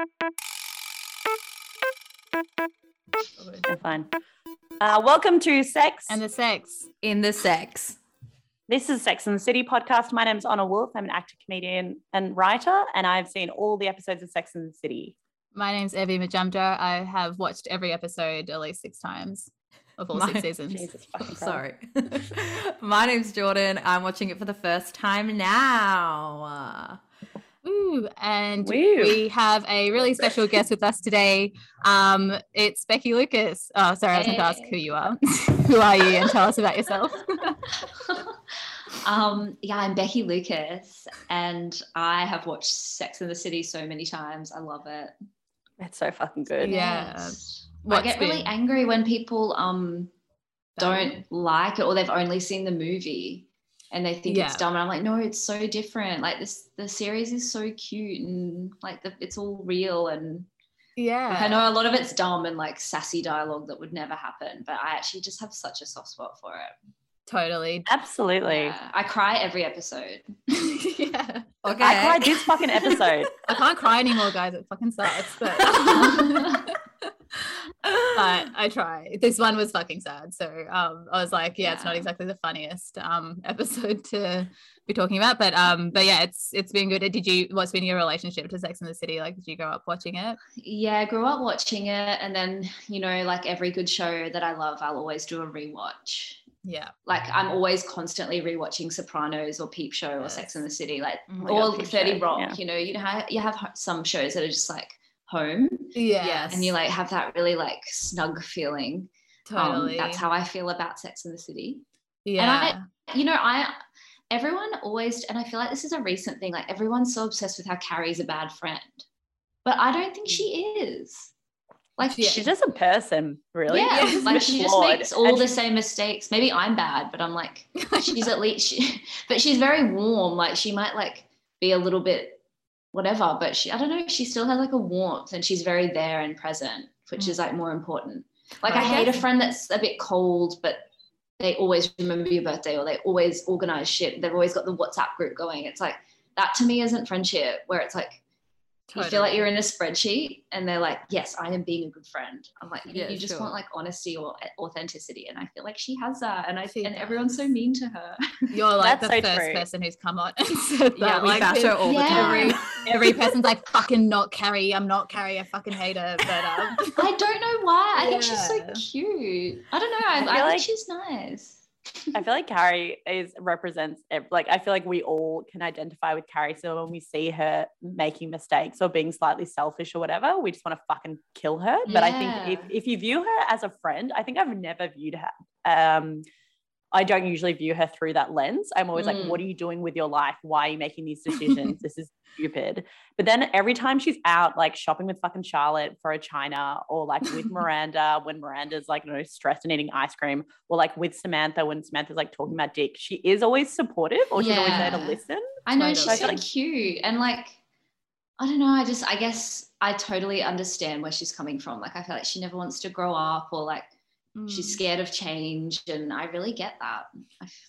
I'm fine. Uh, welcome to Sex. And the sex. in the sex. this is Sex and the City podcast. My name's Honor Wolf. I'm an actor, comedian, and writer, and I've seen all the episodes of Sex and the City. My name's Urvi Majumdar. I have watched every episode at least six times of all six seasons. Jesus fucking Christ. Sorry. My name's Jordan. I'm watching it for the first time now. Ooh, and Woo. we have a really special guest with us today. Um, it's Becky Lucas. Oh, sorry, I was going to ask who you are. who are you? And tell us about yourself. um, yeah, I'm Becky Lucas, and I have watched Sex in the City so many times. I love it. It's so fucking good. Yeah. Yes. I What's get really angry when people um don't like it or they've only seen the movie and they think it's dumb. And I'm like, no, it's so different. Like this, the series is so cute and like the, it's all real. And Yeah. like, I know a lot of it's dumb and like sassy dialogue that would never happen, but I actually just have such a soft spot for it. Totally. Absolutely. Yeah. I cry every episode. yeah. Okay. I cried this fucking episode. I can't cry anymore, guys. It fucking sucks. But but I try. This one was fucking sad. So um I was like, yeah, it's not exactly the funniest um episode to be talking about. But um, but yeah, it's it's been good. Did you what's been your relationship to Sex in the City? Like did you grow up watching it? Yeah, I grew up watching it, and then you know, like every good show that I love, I'll always do a rewatch. Yeah. Like I'm always constantly rewatching Sopranos or Peep Show or Sex and the City, like Oh or God, Thirty Show, Rock. yeah. You know, you know how you have some shows that are just like home, Yeah. and you like have that really like snug feeling. totally. Um, that's how I feel about Sex and the City. yeah. And I, you know, I everyone always, and I feel like this is a recent thing. Like everyone's so obsessed with how Carrie's a bad friend, but I don't think she is. Like Yeah. She's just a person, really. Yeah, She's like she just flawed. makes all And the she- same mistakes. Maybe I'm bad, but I'm like, she's at least, she, but she's very warm. Like she might like be a little bit whatever, but she, I don't know, she still has like a warmth and she's very there and present, which is mm. like more important. Like I I hate a friend that's a bit cold, but they always remember your birthday or they always organize shit. They've always got the WhatsApp group going. It's like that to me isn't friendship where it's like, you feel like you're in a spreadsheet and they're like, yes, I am being a good friend. I'm like, you- Yeah, you just sure. want like honesty or authenticity. And I feel like she has that. And I She and everyone's so mean to her. You're like That's the so first true. person who's come on and said that. Yeah, we like, bash her all the time. every every person's like fucking not Carrie. I'm not Carrie. I fucking hate her. But um, I don't know why. I think she's so cute. I don't know. I, I feel I, think she's nice. I feel like Carrie is represents like I feel like we all can identify with Carrie. So when we see her making mistakes or being slightly selfish or whatever, we just want to fucking kill her. But I think if, if you view her as a friend, I think I've never viewed her. Um, I don't usually view her through that lens. I'm always like, Mm. what are you doing with your life? Why are you making these decisions? this is stupid. But then every time she's out, like shopping with fucking Charlotte for a China, or like with Miranda when Miranda's like, you know, stressed and eating ice cream, or like with Samantha when Samantha's like talking about Dick, she is always supportive or she's always there to listen. I know Totally. she's so Like- cute. And like, I don't know. I just, I guess I totally understand where she's coming from. Like, I feel like she never wants to grow up or like, she's mm, scared of change and i really get that.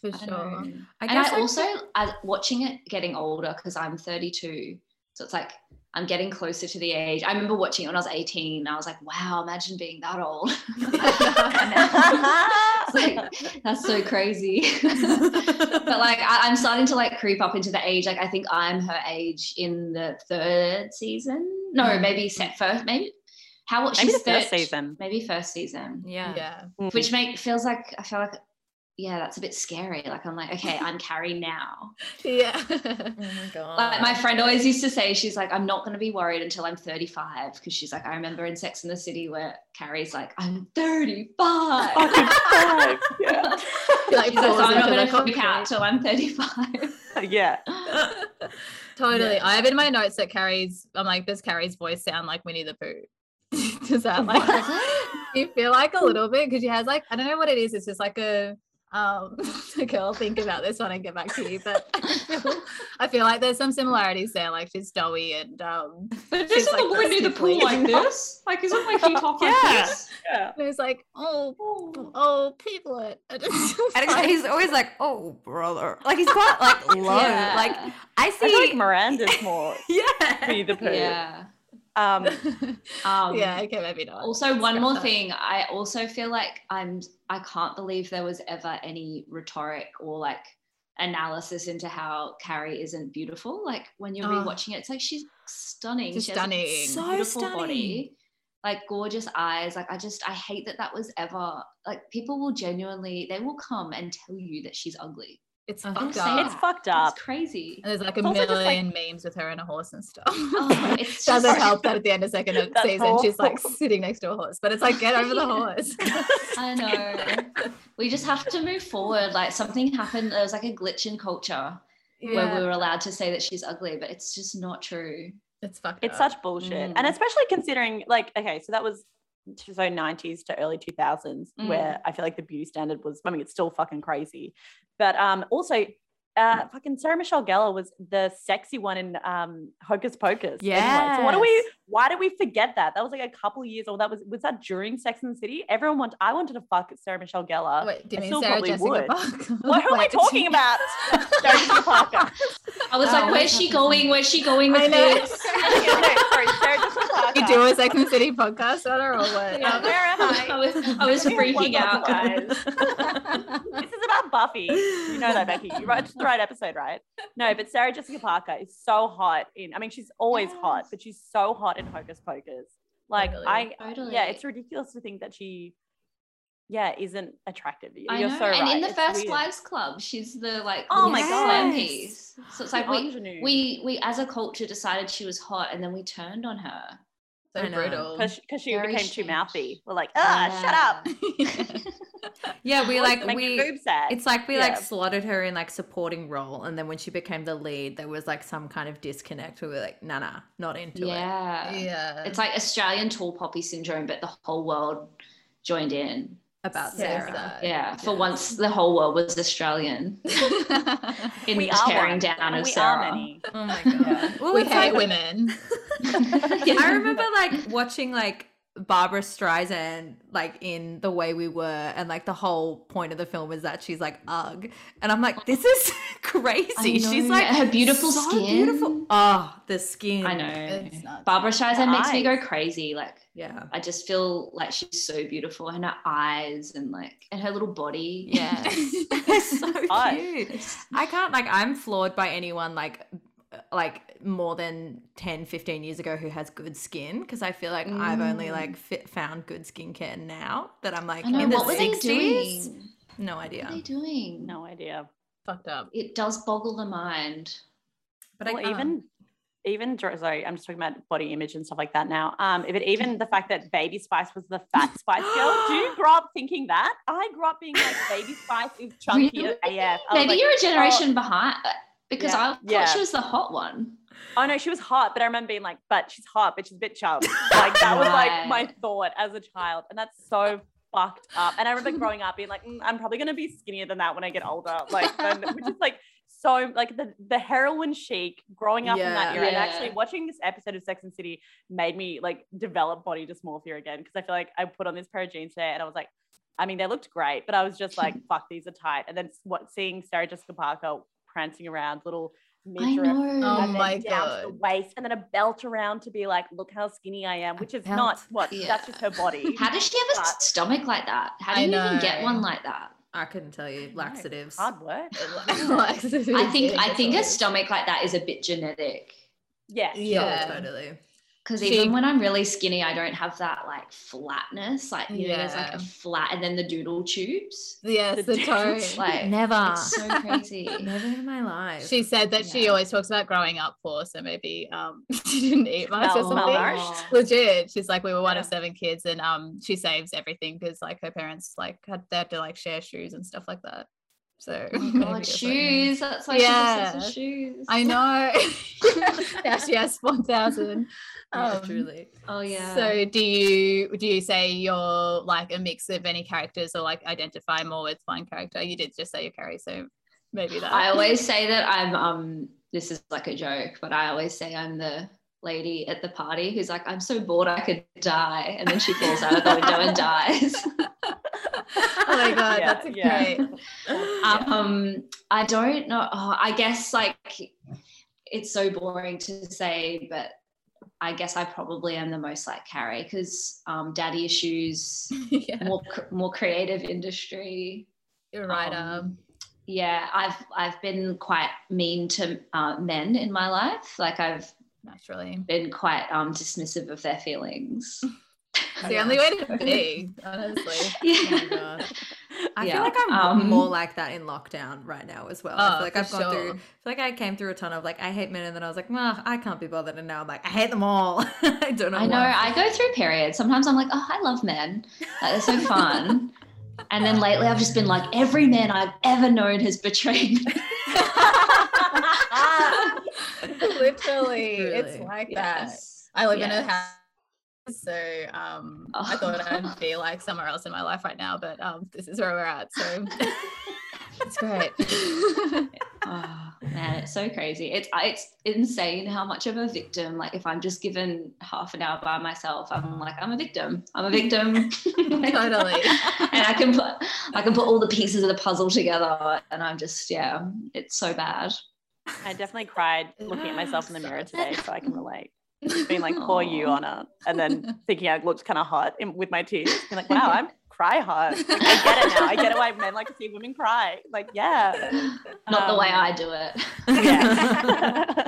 For I sure. know. I and i I- also I, watching it getting older because i'm 32 so it's like i'm getting closer to the age. I remember watching it when i was 18 and i was like wow imagine being that old. Like, that's so crazy. But like I, i'm starting to like creep up into the age. Like i think i'm her age in the third season. No Mm. maybe set first maybe how Maybe she's the first third- season. maybe first season yeah. yeah. Mm. which make feels like I feel like yeah, that's a bit scary. Like I'm like, okay, I'm Carrie now. Yeah. Oh my god. Like my friend always used to say, she's like, I'm not gonna be worried until I'm 35 because she's like, I remember in Sex in the City where Carrie's like, I'm 35. Yeah. like She's like, so I'm not gonna the freak out concrete. till I'm 35. yeah. Totally. Yeah. I have in my notes that Carrie's, I'm like, does Carrie's voice sound like Winnie the Pooh? does that like, you feel like a little bit? Because she has like, I don't know what it is. It's just like a, um, okay, I'll think about this one and get back to you. But I feel, I feel like there's some similarities there. Like she's doughy and, um, But She's isn't like the Winnie the pool like this? Like, isn't like he talk like Yeah. this? Yeah. and it's like, oh, Oh. oh, Piglet. And it's just And like- he's always like, "Oh, brother," like he's quite like low. Yeah. Like I I see, feel like Miranda's more yeah, Winnie the Pooh. yeah. Um, Um, yeah, okay, maybe not. Also, one more that. thing. I also feel like I'm. I can't believe there was ever any rhetoric or like analysis into how Carrie isn't beautiful. Like when you're Oh. rewatching it, it's like she's stunning. She's she has a stunning. So beautiful stunning. body, like gorgeous eyes. Like I just, I hate that that was ever like people will genuinely they will come and tell you that she's ugly. It's I fucked think up. it's fucked up. It's crazy. And there's like a It's also just, like- million memes with her and a horse and stuff. Oh, it's Doesn't just- help that at the end of second That's season she's like sitting next to a horse, but it's like get over the horse. I know. we just have to move forward. Like something happened. There was like a glitch in culture where we were allowed to say that she's ugly, but it's just not true. it's fucked It's up. such bullshit. And Mm. especially considering, like, okay, so that was so 90s to early 2000s, Mm. where I feel like the beauty standard was, I mean, it's still fucking crazy. But um, also, uh, fucking Sarah Michelle Gellar was the sexy one in um, Hocus Pocus. Anyway, so what do we, why do we forget that? That was like a couple years old. That was, was that during Sex and the City? Everyone wanted, I wanted to fuck Sarah Michelle Gellar. Wait, do you I mean Sarah Jessica would. Parker? What, who am I Wait, talking about? Sarah Jessica Parker. I was Oh, like, where's she going? Where's she going with I this? Sorry, Sarah Jessica Parker. You do a Sex and the City podcast on her or what? Yeah. Um, Sarah, hi. I was, I was freaking out, guys. this is about Buffy. You know that, Becky. You wrote the right episode, right? No, but Sarah Jessica Parker is so hot in. I mean, she's always hot, but she's so hot in Hocus Pocus. Like Totally. I, Totally. yeah, it's ridiculous to think that she, yeah, isn't attractive. You're I know. so and right. in the It's first weird. Wives Club, she's the like Oh my slam God. piece. So it's The like we, ingenue. we we as a culture decided she was hot, and then we turned on her. So brutal. because because she Very became too mouthy. We're like, ah, shut up. Yeah, we like Make we. your boobs sad. It's like we Yeah. like slotted her in like supporting role, and then when she became the lead, there was like some kind of disconnect. We were like, nah, nah, not into it. Yeah. yeah. It's like Australian tall poppy syndrome, but the whole world joined in. About So Sarah. sad. Yeah. For Yes. once, the whole world was Australian in we the are tearing down of we Sarah. are many. Oh my god. Yeah. Well, we it's hate like- women. I remember like watching like Barbra Streisand like in The Way We Were, and like the whole point of the film is that she's like ugh, and I'm like, this is crazy. I She's like her beautiful so skin. beautiful. Oh, the skin. I know. Barbra Streisand Her makes me go crazy. Like Yeah. I just feel like she's so beautiful, and her eyes and like and her little body. yeah They're so cute. I can't like I'm floored by anyone like like more than 10 15 years ago who has good skin because I feel like I've only Mm. like fit, found good skincare now that I'm like I know. in the What were they 60s. doing? No What idea. are they doing? No idea. Fucked up. It does boggle the mind. But I well, can't. even even sorry, I'm just talking about body image and stuff like that now. Um, if it even the fact that Baby Spice was the fat Spice girl, do you grow up thinking that? I grew up being like Baby Spice is chunky Really? AF. I was Maybe like, you're a generation behind uh, because Yeah. I thought Yeah. she was the hot one. Oh no, she was hot, but I remember being like, but she's hot, but she's a bit chubby. Like that was like my thought as a child, and that's so fucked up. And I remember growing up being like, "Mm, I'm probably gonna be skinnier than that when I get older. Like, then, which is like so like the the heroin chic growing up in that Yeah. era, and actually watching this episode of Sex and City made me like develop body dysmorphia again because I feel like I put on this pair of jeans today and I was like. I mean, they looked great, but I was just like, "Fuck, these are tight." And then what, seeing Sarah Jessica Parker prancing around, little midriff, know. Oh and then my down to the waist, and then a belt around to be like, look how skinny I am, which is belt. not what Yeah. that's just her body. How does she have a But- stomach like that? How do I you even get one like that? I couldn't tell you laxatives. Hard work. I think I think a stomach like that is a bit genetic. Yes. Yeah. Oh, totally. Because even when I'm really skinny, I don't have that like flatness. Like you know, there's like Yeah. a flat and then the doodle tubes. Yes, The the dudes, toe. Like Never. it's so crazy. Never in my life. She said that she always talks about growing up poor, so maybe um she didn't eat much or something. malnourished. Legit, she's like we were one of seven kids, and um she saves everything because like her parents like had they had to like share shoes and stuff like that. So Oh god, like- shoes. That's why Yeah. she has shoes. I know. now she has one thousand. yeah, Um, truly. Oh yeah. So do you do you say you're like a mix of any characters or like identify more with one character? You did just say you're Carrie, so maybe that. I always say that I'm um this is like a joke, but I always say I'm the lady at the party who's like, I'm so bored I could die. And then she falls out of the window and dies. oh my god, Yeah, that's yeah. great. um I don't know. Oh, I guess like it's so boring to say, but I guess I probably am the most like Carrie because um, daddy issues, yeah, more more creative industry. you're right. um, Um, Yeah, I've I've been quite mean to uh, men in my life. Like I've naturally, been quite um, dismissive of their feelings. it's the only way to be. Honestly, Oh yeah. god. I Yeah, feel like I'm um, more like that in lockdown right now as well. I Oh, feel like I've gone through. I feel like I came through a ton of like I hate men, and then I was like, nah, I can't be bothered, and now I'm like, I hate them all. I don't know. I know. why. I go through periods. Sometimes I'm like, oh, I love men. Like, they're so fun. and then lately, I've just been like, every man I've ever known has betrayed me. literally, it's like that. I live in a house, so um, I Oh. thought I'd be like somewhere else in my life right now, but um, this is where we're at. So it's great. Oh man, it's so crazy. It's it's insane how much of a victim. Like if I'm just given half an hour by myself, I'm like I'm a victim. I'm a victim. Totally. and I can put I can put all the pieces of the puzzle together, and I'm just yeah, it's so bad. I definitely cried looking at myself in the mirror today, so I can relate. Being like, poor you, Honor. And then thinking I looked kind of hot in, with my tears. Being like, wow, I'm cry hot. Like, I get it now. I get it why men like to see women cry. Like, yeah. Not the way Um, I do it. Yeah.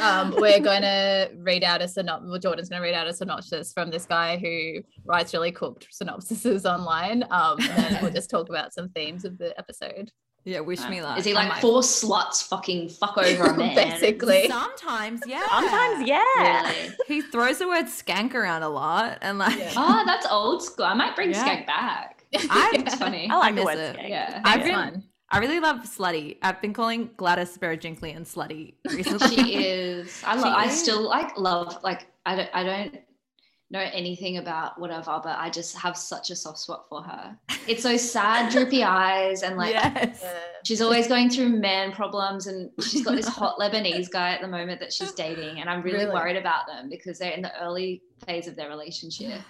um, we're going to read out a synopsis. Well, Jordan's going to read out a synopsis from this guy who writes really cooked synopsises online. Um, and then we'll just talk about some themes of the episode. Yeah, wish me uh, luck. Is he like might- four sluts fucking fuck over a man? Basically. Sometimes, yeah. Sometimes, yeah. Really? He throws the word skank around a lot, and like Yeah. Oh, that's old school. I might bring Yeah. Skank back. I- It's funny. I like miss the word it. skank. Yeah. I've It's been- fun. I really love slutty. I've been calling Gladys Berejiklian slutty recently. she is. I love. I still like love. Like I don't. I don't know anything about whatever, but I just have such a soft spot for her. It's those sad, droopy eyes, and like yes. She's always going through man problems, and she's got this hot Lebanese guy at the moment that she's dating, and I'm really, Really? worried about them because they're in the early phase of their relationship.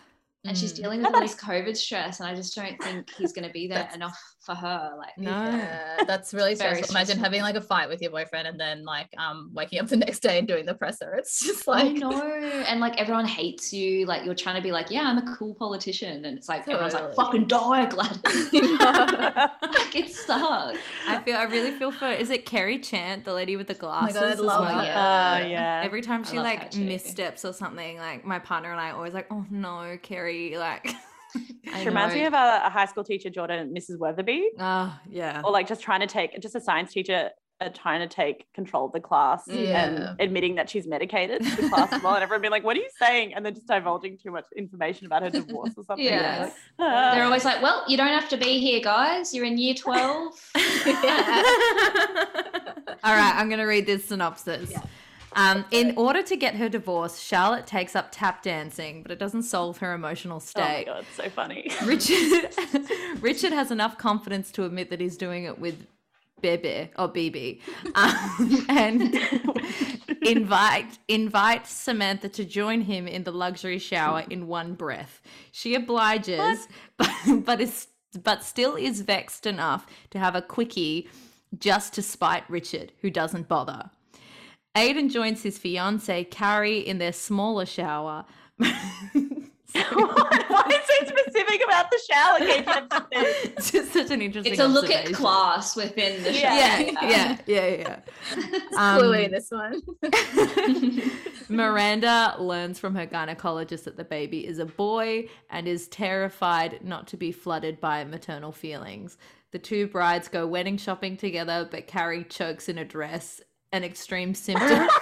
And she's Mm. dealing with all this COVID stress, and I just don't think he's going to be there enough for her. Like, No. Yeah, that's really Very stressful. Imagine having like a fight with your boyfriend and then like um waking up the next day and doing the presser. It's just I like know, and like everyone hates you. Like you're trying to be like, yeah, I'm a cool politician, and it's like everyone's like, fucking die, Gladys. like it sucks. I feel I really feel for is it Kerry Chant, the lady with the Oh my glasses? god, I love well? her. Uh, yeah. Every time she like missteps or something, like my partner and I are always like, oh no, Kerry, like She reminds me of a, a high school teacher, Jordan, Mrs. Weatherby, oh yeah. or like just trying to take, just a science teacher uh, trying to take control of the class Yeah. and admitting that she's medicated to the class as well. And everyone being like, what are you saying? And then just divulging too much information about her divorce or something. Yeah. Like, "Ah." They're always like, well, you don't have to be here, guys. You're in year 12. All right, I'm going to read this synopsis. Yeah. Um, in order to get her divorce, Charlotte takes up tap dancing, but it doesn't solve her emotional state. Oh my. God, so funny. Richard Richard has enough confidence to admit that he's doing it with Bebe or BB, um, and invite invite Samantha to join him in the luxury shower in one breath. She obliges, but but is but still is vexed enough to have a quickie just to spite Richard, who doesn't bother. Aidan joins his fiancee Carrie in their smaller shower. Why is so specific about the shower? Kate? That's the thing. it's just such an interesting. It's a look at class within the shower. Yeah. Yeah, yeah, yeah, yeah. Cluey Um, this one. Miranda learns from her gynecologist that the baby is a boy and is terrified not to be flooded by maternal feelings. The two brides go wedding shopping together, but Carrie chokes in a dress, an extreme symptom.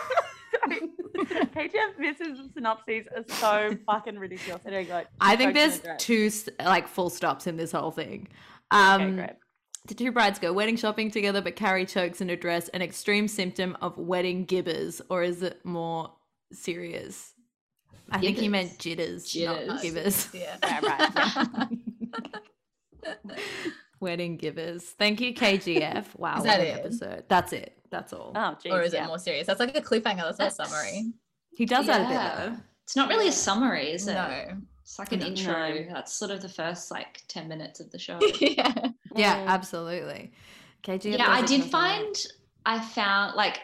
KGF misses synopses are so fucking ridiculous. Anyway, go. I think there's two like full stops in this whole thing. Um, Okay, great. The two brides go wedding shopping together, but Carrie chokes in a dress, an extreme symptom of wedding gibbers, or is it more serious? I think he meant jitters, Jitters. not givers. Yeah. Yeah, right. wedding givers. Thank you, KGF. Wow, Is what that it? episode. That's it. That's all. Oh, geez, or is yeah. it more serious? That's like a cliffhanger. That's not a summary. he does that a Yeah. bit It's not really a summary, is it? No. It's like an No. intro. No. That's sort of the first like 10 minutes of the show. yeah. though. Yeah, absolutely. KGF. yeah, I did perfect find I found like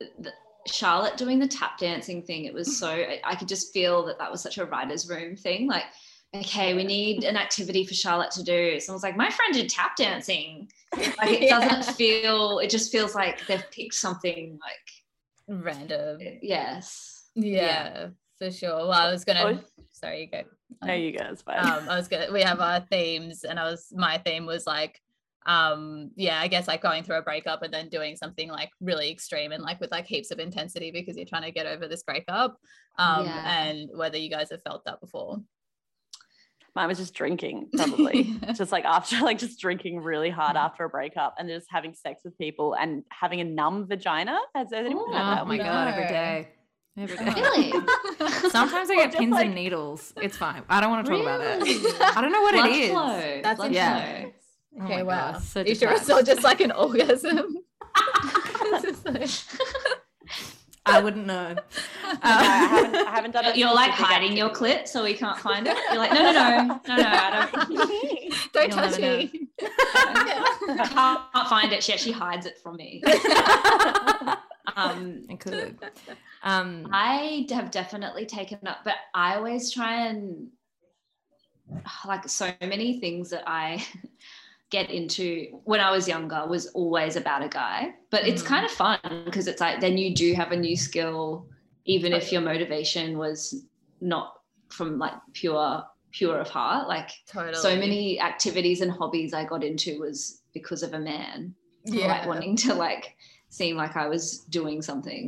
th- Charlotte doing the tap dancing thing, it was so, I- I could just feel that that was such a writer's room thing. Like, okay, we need an activity for Charlotte to do. Someone's like, my friend did tap dancing. Like, it Yeah. doesn't feel, it just feels like they've picked something like, Random. yes. Yeah, for sure. Well, I was gonna. Sorry, you go. No, you guys. Fine. um i was gonna we have our themes and i was my theme was like um yeah i guess like going through a breakup and then doing something like really extreme and like with like heaps of intensity because you're trying to get over this breakup um Yeah. and whether you guys have felt that before Mine was just drinking, probably. just like after, like just drinking really hard after a breakup and just having sex with people and having a numb vagina. Has anyone Ooh. had Oh my No. god, every day. Every day. Really? Sometimes I get pins like- and needles. It's fine. I don't want to talk about it. I don't know what Blood it is. flow. That's blood Yeah. flow. Oh okay my wow God, so you sure it's not just like an orgasm like- I wouldn't know. No, I haven't, I haven't done it. You're like hiding your clit so we can't find it. You're like, no, no, no, no, no, I don't. don't You'll touch know. me I can't find it. She actually hides it from me. Um, It could. Um, I have definitely taken up, but I always try and like so many things that I get into when I was younger was always about a guy. But it's Mhm. kind of fun because it's like then you do have a new skill, even if your motivation was not from like pure pure of heart. Like totally so many activities and hobbies I got into was because of a man. Yeah Like wanting to like seem like I was doing something.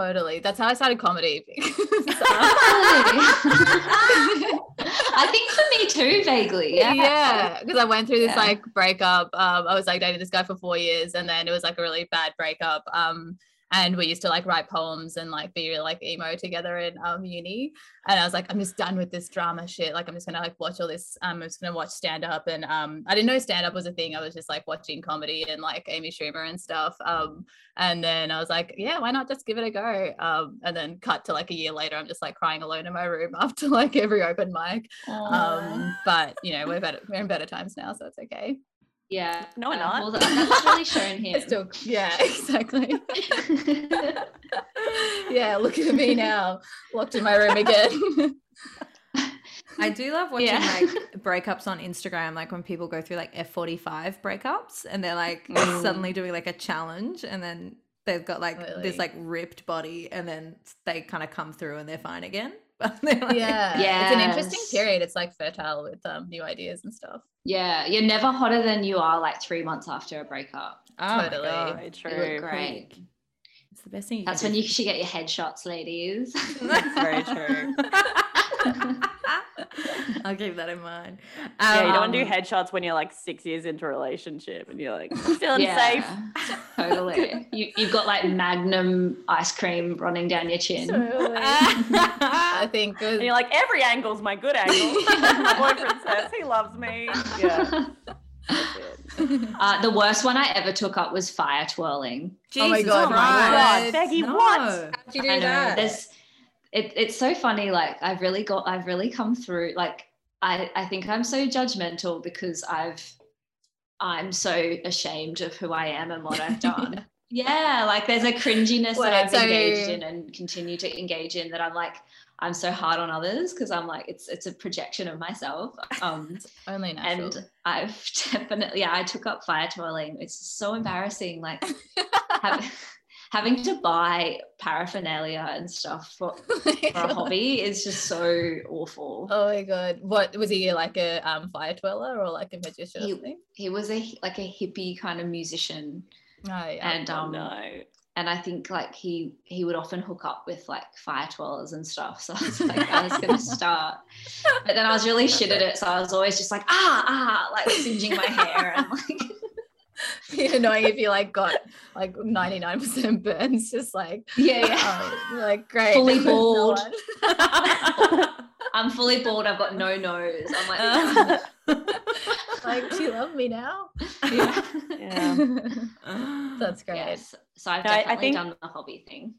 totally that's how i started comedy I think for me too, vaguely. Yeah. yeah because i went through this Yeah. like breakup um i was like dating this guy for four years and then it was like a really bad breakup um and we used to like write poems and like be like emo together in um uni. And i was like i'm just done with this drama shit. Like i'm just gonna like watch all this um, i'm just gonna watch stand up and um i didn't know stand up was a thing. I was just like watching comedy and like amy schumer and stuff um and then i was like yeah why not just give it a go? Um and then cut to like a year later i'm just like crying alone in my room after like every open mic. Um but you know we're better we're in better times now so it's okay yeah. No, we're Uh, not. well, that's really shown here. still yeah exactly yeah look at me now locked in my room again I do love watching Yeah. like breakups on Instagram, like when people go through like F45 breakups and they're like Mm. suddenly doing like a challenge and then they've got like Totally. this like ripped body and then they kind of come through and they're fine again. But they're like, yeah it's an interesting period it's like fertile with um new ideas and stuff yeah, you're never hotter than you are like three months after a breakup. Oh my Totally. God. Very You look great. It's the best thing you That's can when do. you should get your headshots, ladies. That's very true. I'll keep that in mind. Yeah, you don't want to do Um, headshots when you're like six years into a relationship and you're like feeling safe. totally. You, you've got like Magnum ice cream running down your chin. i think it was- And you're like, every angle's my good angle. my boyfriend says he loves me. Yeah. That's. Uh, the worst one I ever took up was fire twirling. Oh my Jesus God, Christ. God, Becky, No. what? How'd you do that? There's, it, it's so funny. Like I've really got, I've really come through. Like I, I think I'm so judgmental because I've, I'm so ashamed of who I am and what I've done. yeah, like there's a cringiness Wait, that I've so- engaged in and continue to engage in that I'm like, I'm so hard on others because I'm like, it's it's a projection of myself. Um, only natural and I've definitely, yeah, I took up fire twirling. It's so embarrassing. Like have, having to buy paraphernalia and stuff for, for a hobby is just so awful. Oh my god! What was he like a um fire twirler or like a magician He- He was a like a hippie kind of musician, Oh yeah. and Oh, um, no. and I think like he he would often hook up with like fire twirlers and stuff. So I was like, I was gonna start, but then I was really shit at it, so I was always just like ah ah like singeing my hair and like Be annoying if you like got like 99% burns, just like yeah yeah. oh, like great. Fully there's no bald. I'm fully bald. I've got no nose. I'm like, like, do you love me now? yeah. Yeah. That's great. yes. So I've No, I- I definitely think- done the hobby thing.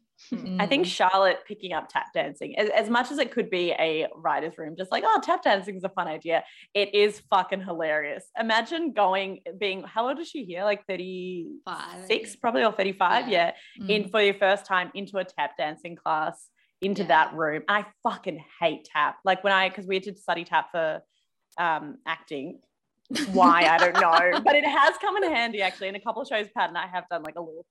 I think Mm. Charlotte picking up tap dancing, as, as much as it could be a writer's room, just like, oh, tap dancing is a fun idea. It is fucking hilarious. Imagine going, being, how old is she here? Like 36, Five. probably, or 35. Yeah. Mm. In for your first time into a tap dancing class, into Yeah. that room. I fucking hate tap. Like when I, because we had to study tap for um, acting. Why I don't know, but it has come in handy actually. In a couple of shows, Pat and I have done like a little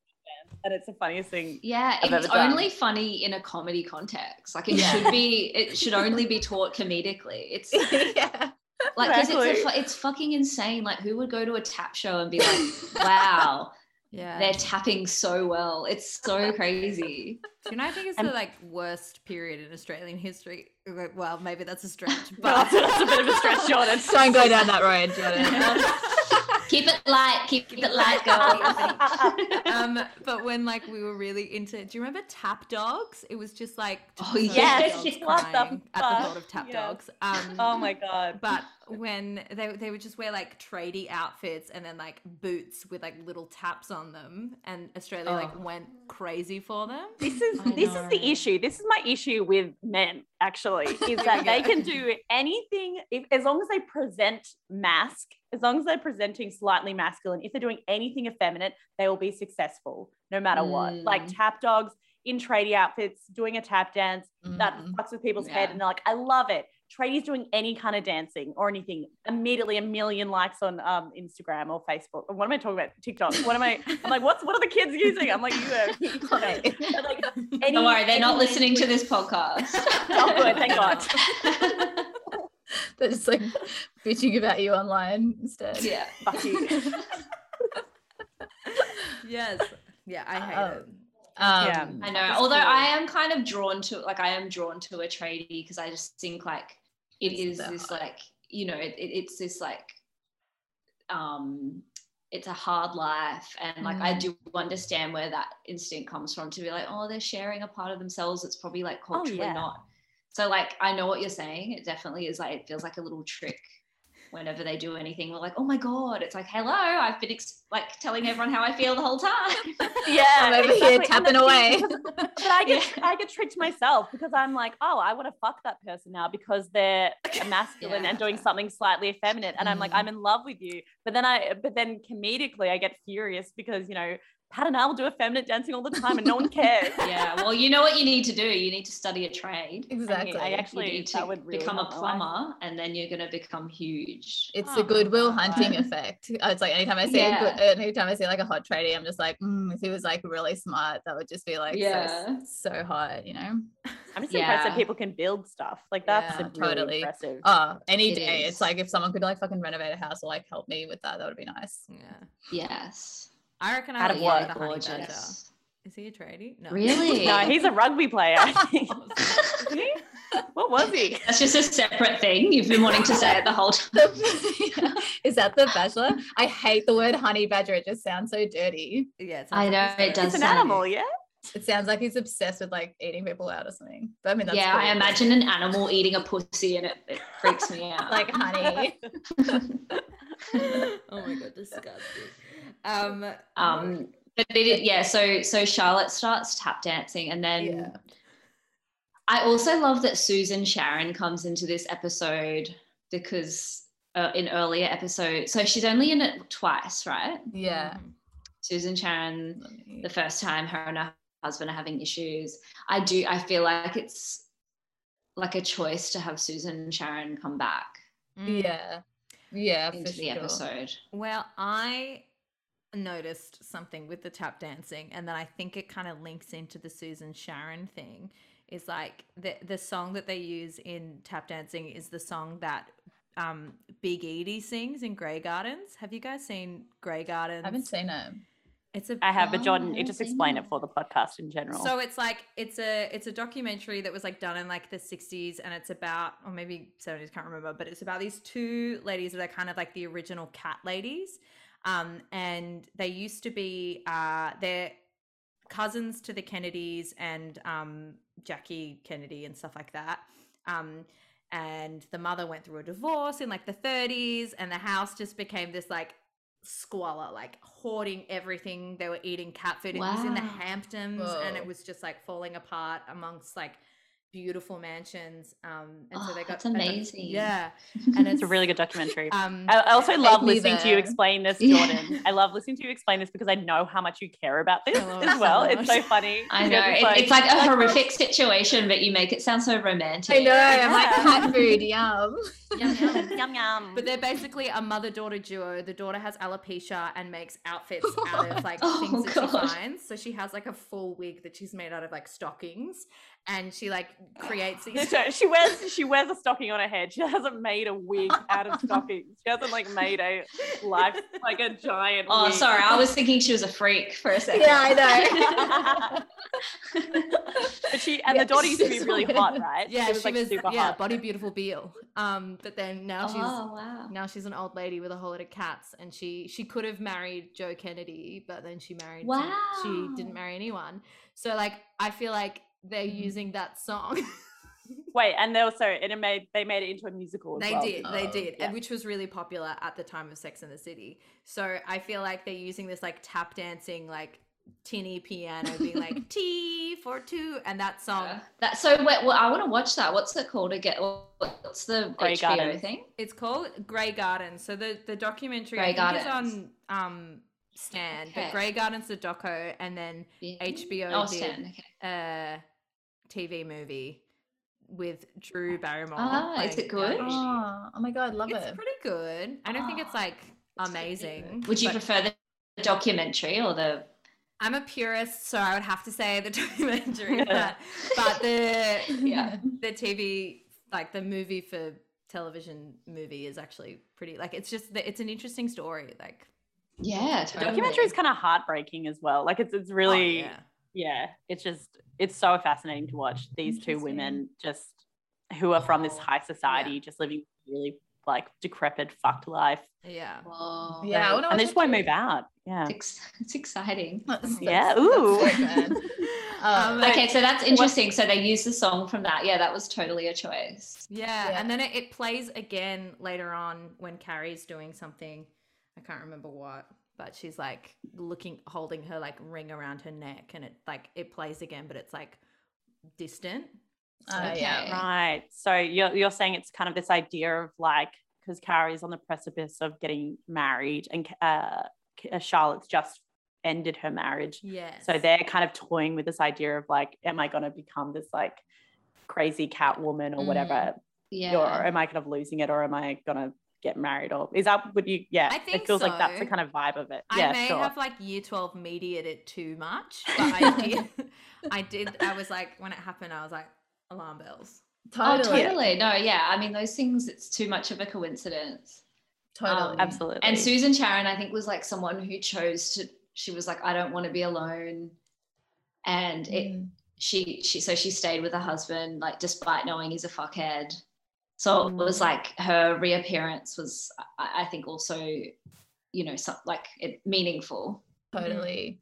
and it's the funniest thing. Yeah, I've it's ever done. only funny in a comedy context. Like it Yeah. should be, it should only be taught comedically. It's yeah. like 'cause it's, a it's fucking insane. Like who would go to a tap show and be like, wow, Yeah. they're tapping so well. It's so crazy. Do you know, I think it's And- the like worst period in Australian history. Well, maybe that's a stretch, But but that's a bit of a stretch, Jordan. Don't go down that road, Jordan. Keep it light, keep, it light, girl. um, but when like we were really into, do you remember tap dogs? It was just like Oh, so many yes. dogs What the crying at the thought of tap Yes. dogs. Um, oh my god. but when they they would just wear like tradie outfits and then like boots with like little taps on them, and Australia like Oh. went crazy for them. This is I this is the issue. This is my issue with men. Actually, is that they can do anything if, as long as they present mask, as long as they're presenting slightly masculine. If they're doing anything effeminate, they will be successful no matter what. Like Mm. tap dogs in tradie outfits, doing a tap dance that Mm. fucks with people's head, and they're like, "I love it." Tradies doing any kind of dancing or anything, immediately a million likes on um, Instagram or Facebook. What am I talking about? TikTok. What am I? I'm like, what's what are the kids using? I'm like, you. you Okay. But, like, any, Don't worry, they're not any listening to this podcast. Oh, good, thank God. They're just like bitching about you online instead. yeah. Fuck you. yes, yeah, I hate Um, it. Um, Yeah. I know. That's Although cool. I am kind of drawn to like I am drawn to a tradie because I just think like it It's is this like you know it, it- it's this like um it's a hard life and like I Mm. do understand where that instinct comes from to be like oh they're sharing a part of themselves it's probably like culturally yeah. not so like I know what you're saying it definitely is like it feels like a little trick whenever they do anything we're like oh my god it's like hello I've been ex- like telling everyone how I feel the whole time Yeah, I'm over here exactly. And tapping away. thing- But I get Yeah. I get tricked myself because I'm like, oh, I want to fuck that person now because they're masculine and doing something slightly effeminate, and I'm like, Mm. I'm in love with you. But then I, but then comedically, I get furious because you know, Pat and I will do effeminate dancing all the time, and no one cares. yeah well you know what you need to do you need to study a trade Exactly. I you actually need to would really become a help my life. plumber and then you're going to become huge it's Oh the goodwill hunting God. effect. Uh, It's like anytime I see a good, anytime I see like a hot tradie, I'm just like, mm, if he was like really smart, that would just be like Yeah. so, so hot, you know? I'm just impressed that people can build stuff like that's Yeah, really totally. impressive. Oh, any It day. is. It's like if someone could like fucking renovate a house or like help me with that, that would be nice. Yeah, yes I reckon I Out would of like work, the honey badger. Is he a tradie? No. Really? No, he's a rugby player. I think. Oh, Isn't he? What was he? that's just a separate thing you've been wanting to say it the whole time Is that the bachelor? I hate the word honey badger. It just sounds so dirty. Yeah, I know, like it does It's an sound- animal, yeah. It sounds like he's obsessed with like eating people out or something. But I mean, that's yeah cool. i imagine an animal eating a pussy and it, it freaks me out like honey. oh my god, disgusting. Um, um but it, yeah so so charlotte starts tap dancing and then yeah. I also love that Susan Sharon comes into this episode because uh, in earlier episodes, so she's only in it twice, right? Yeah. Susan Sharon, the first time her and her husband are having issues. I do, I feel like it's like a choice to have Susan Sharon come back. Yeah. Yeah. into for the sure. episode. Well, I noticed something with the tap dancing, and then I think it kind of links into the Susan Sharon thing. Is like the the song that they use in tap dancing is the song that um, Big Edie sings in Grey Gardens. Have you guys seen Grey Gardens? I haven't seen it. It's a I have, but Jordan, you just explain it that. for the podcast in general. So it's like it's a it's a documentary that was like done in like the 60s and it's about or maybe 70s can't remember but it's about these two ladies that are kind of like the original cat ladies um and they used to be uh they're cousins to the Kennedys and um Jackie Kennedy and stuff like that um and the mother went through a divorce in like the 30s and the house just became this like squalor, like hoarding everything. They were eating cat food. It was in the Wow. Hamptons and it was just like falling apart amongst like beautiful mansions. Um, and so Oh, they got that's and the- amazing. yeah, and It's a really good documentary. Um, I I also love me listening to you explain this, Yeah. Jordan. I love listening to you explain this because I know how much you care about this I love it as so well. It's so funny. I know. it's It- It's like a like- horrific situation, but you make it sound so romantic. I know. I'm like Yeah. cat food. Yum. yum, yum. yum yum. But they're basically a mother daughter duo. The daughter has alopecia and makes outfits out of like Oh, things that she finds. So she has like a full wig that she's made out of like stockings, and she like creates these. So she wears she wears a stocking on her head. She hasn't made a wig out of stockings. She hasn't like made a life like a giant. Oh, wig. sorry. I was thinking she was a freak for a second. Yeah, I know. but she and Yeah, the daughter used to be really hot, right? Yeah, she was like super yeah, hot. body beautiful Beale. Um, but then now she's Oh, wow. now she's an old lady with a whole lot of cats, and she she could have married Joe Kennedy, but then she married. some- she didn't marry anyone. So like, I feel like they're Mhm. using that song. Wait, and they also and it made they made it into a musical. As They well. did, they Oh, did, yeah. and which was really popular at the time of Sex and the City. So I feel like they're using this like tap dancing, like tinny piano, being like Tea for two, and that song. Yeah. That so. Wait, well, I want to watch that. What's it called again? What's the Grey HBO Gardens. thing? It's called Grey Garden. So the the documentary Grey I think is Gardens. on um Stan, Okay. but Grey Garden's the doco, and then Yeah. HBO Oh, did Stan. Okay. a TV movie with Drew Barrymore. Ah, is it good? Oh, oh my god, love It's it. It's pretty good. I don't think it's Oh, like ah, that's really amazing. Would you prefer the documentary or the? I'm a purist, so I would have to say the documentary, but, but the Yeah. the TV like the movie for television movie is actually pretty like it's just it's an interesting story like Yeah, The totally. documentary is kind of heartbreaking as well. Like it's it's oh, really oh, yeah. Yeah, it's just it's so fascinating to watch these two women just who are from this high society just living really like decrepit fucked life. yeah Whoa. Yeah, I and they just won't move out. Yeah. It's, it's exciting. That's- Yeah, that's- ooh. that's so. Um, Okay, so that's interesting. So they used the song from that. Yeah, that was totally a choice. yeah Yeah. and then it, it plays again later on when carrie's doing something i can't remember what but she's like looking holding her like ring around her neck and it like it plays again but it's like distant uh, yeah. Okay. Right. So you're you're saying it's kind of this idea of like because Carrie's on the precipice of getting married and uh, uh, Charlotte's just ended her marriage. yeah So they're kind of toying with this idea of like, am I going to become this like crazy cat woman or whatever? Yeah. Or am I kind of losing it or am I going to get married? Or is that what you, yeah, I think it feels like that's the kind of vibe of it. I yeah, may sure. have like year 12 mediated it too much, but I did. I did. I was like, when it happened, I was like, alarm bells. Oh, Totally. totally. No, yeah. I mean, those things, it's too much of a coincidence. Totally. Um, Absolutely. And Susan Sharon, I think, was like someone who chose to, she was like, I don't want to be alone. And it, Mm. she, she, so she stayed with her husband, like, despite knowing he's a fuckhead. So it was Mm. like her reappearance was, I, I think, also, you know, some, like it meaningful. Totally.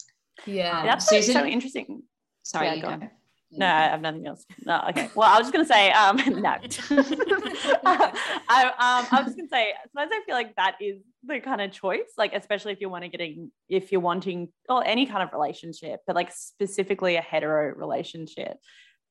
Yeah. Um, that's so- so interesting. Sorry, Yeah, you go go. on. No, I have nothing else. No, okay. Well, I was just gonna say, um, no. I, um, I was just gonna say, sometimes I feel like that is the kind of choice, like especially if you're wanting getting, if you're wanting, or any kind of relationship, but like specifically a hetero relationship.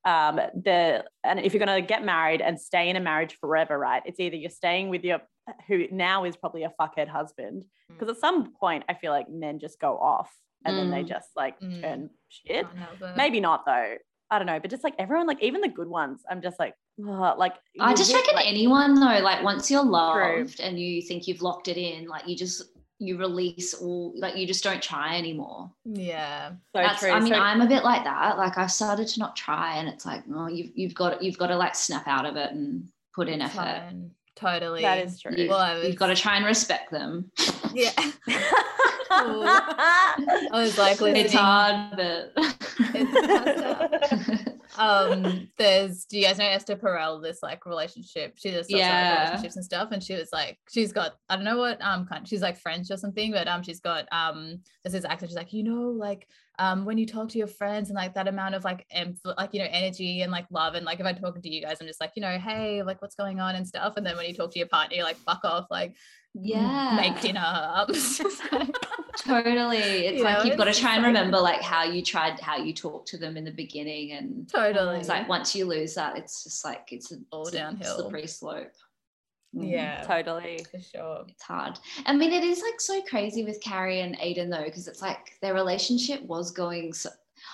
Um, the and if you're gonna get married and stay in a marriage forever, right? It's either you're staying with your who now is probably a fuckhead husband, because at some point I feel like men just go off and then they Mm. just like Mm. turn shit Can't help it. maybe not though i don't know but just like everyone like even the good ones i'm just like ugh, like I just reckon like, anyone though, like once you're True. loved and you think you've locked it in, like you just you release all like you just don't try anymore. Yeah. so That's true I mean, so, I'm a bit like that. Like I've started to not try and it's like, oh, you've you've got you've got to like snap out of it and put in effort. Fine. Totally. that is true You, Well, I You've got to try and respect them. Yeah. I was like, It's hard, but It's um, there's do you guys know Esther Perel? This like relationship. She does yeah. Yeah. relationships and stuff, and she was like, she's got I don't know what um kind. She's like French or something, but um she's got um this is accent. She's like, you know, like um when you talk to your friends and like that amount of like em- like you know energy and like love and like if I'm talking to you guys, I'm just like you know, hey, like what's going on and stuff. And then when you talk to your partner, you're like, fuck off, like Yeah. make dinner. Like- Totally. It's You like know, you've got to try and remember like how you tried how you talked to them in the beginning and totally. it's like once you lose that it's just like it's a, All it's a downhill. slippery slope. Mhm. yeah, Totally. for sure. It's hard. I mean, it is like so crazy with Carrie and Aidan though, because it's like their relationship was going so.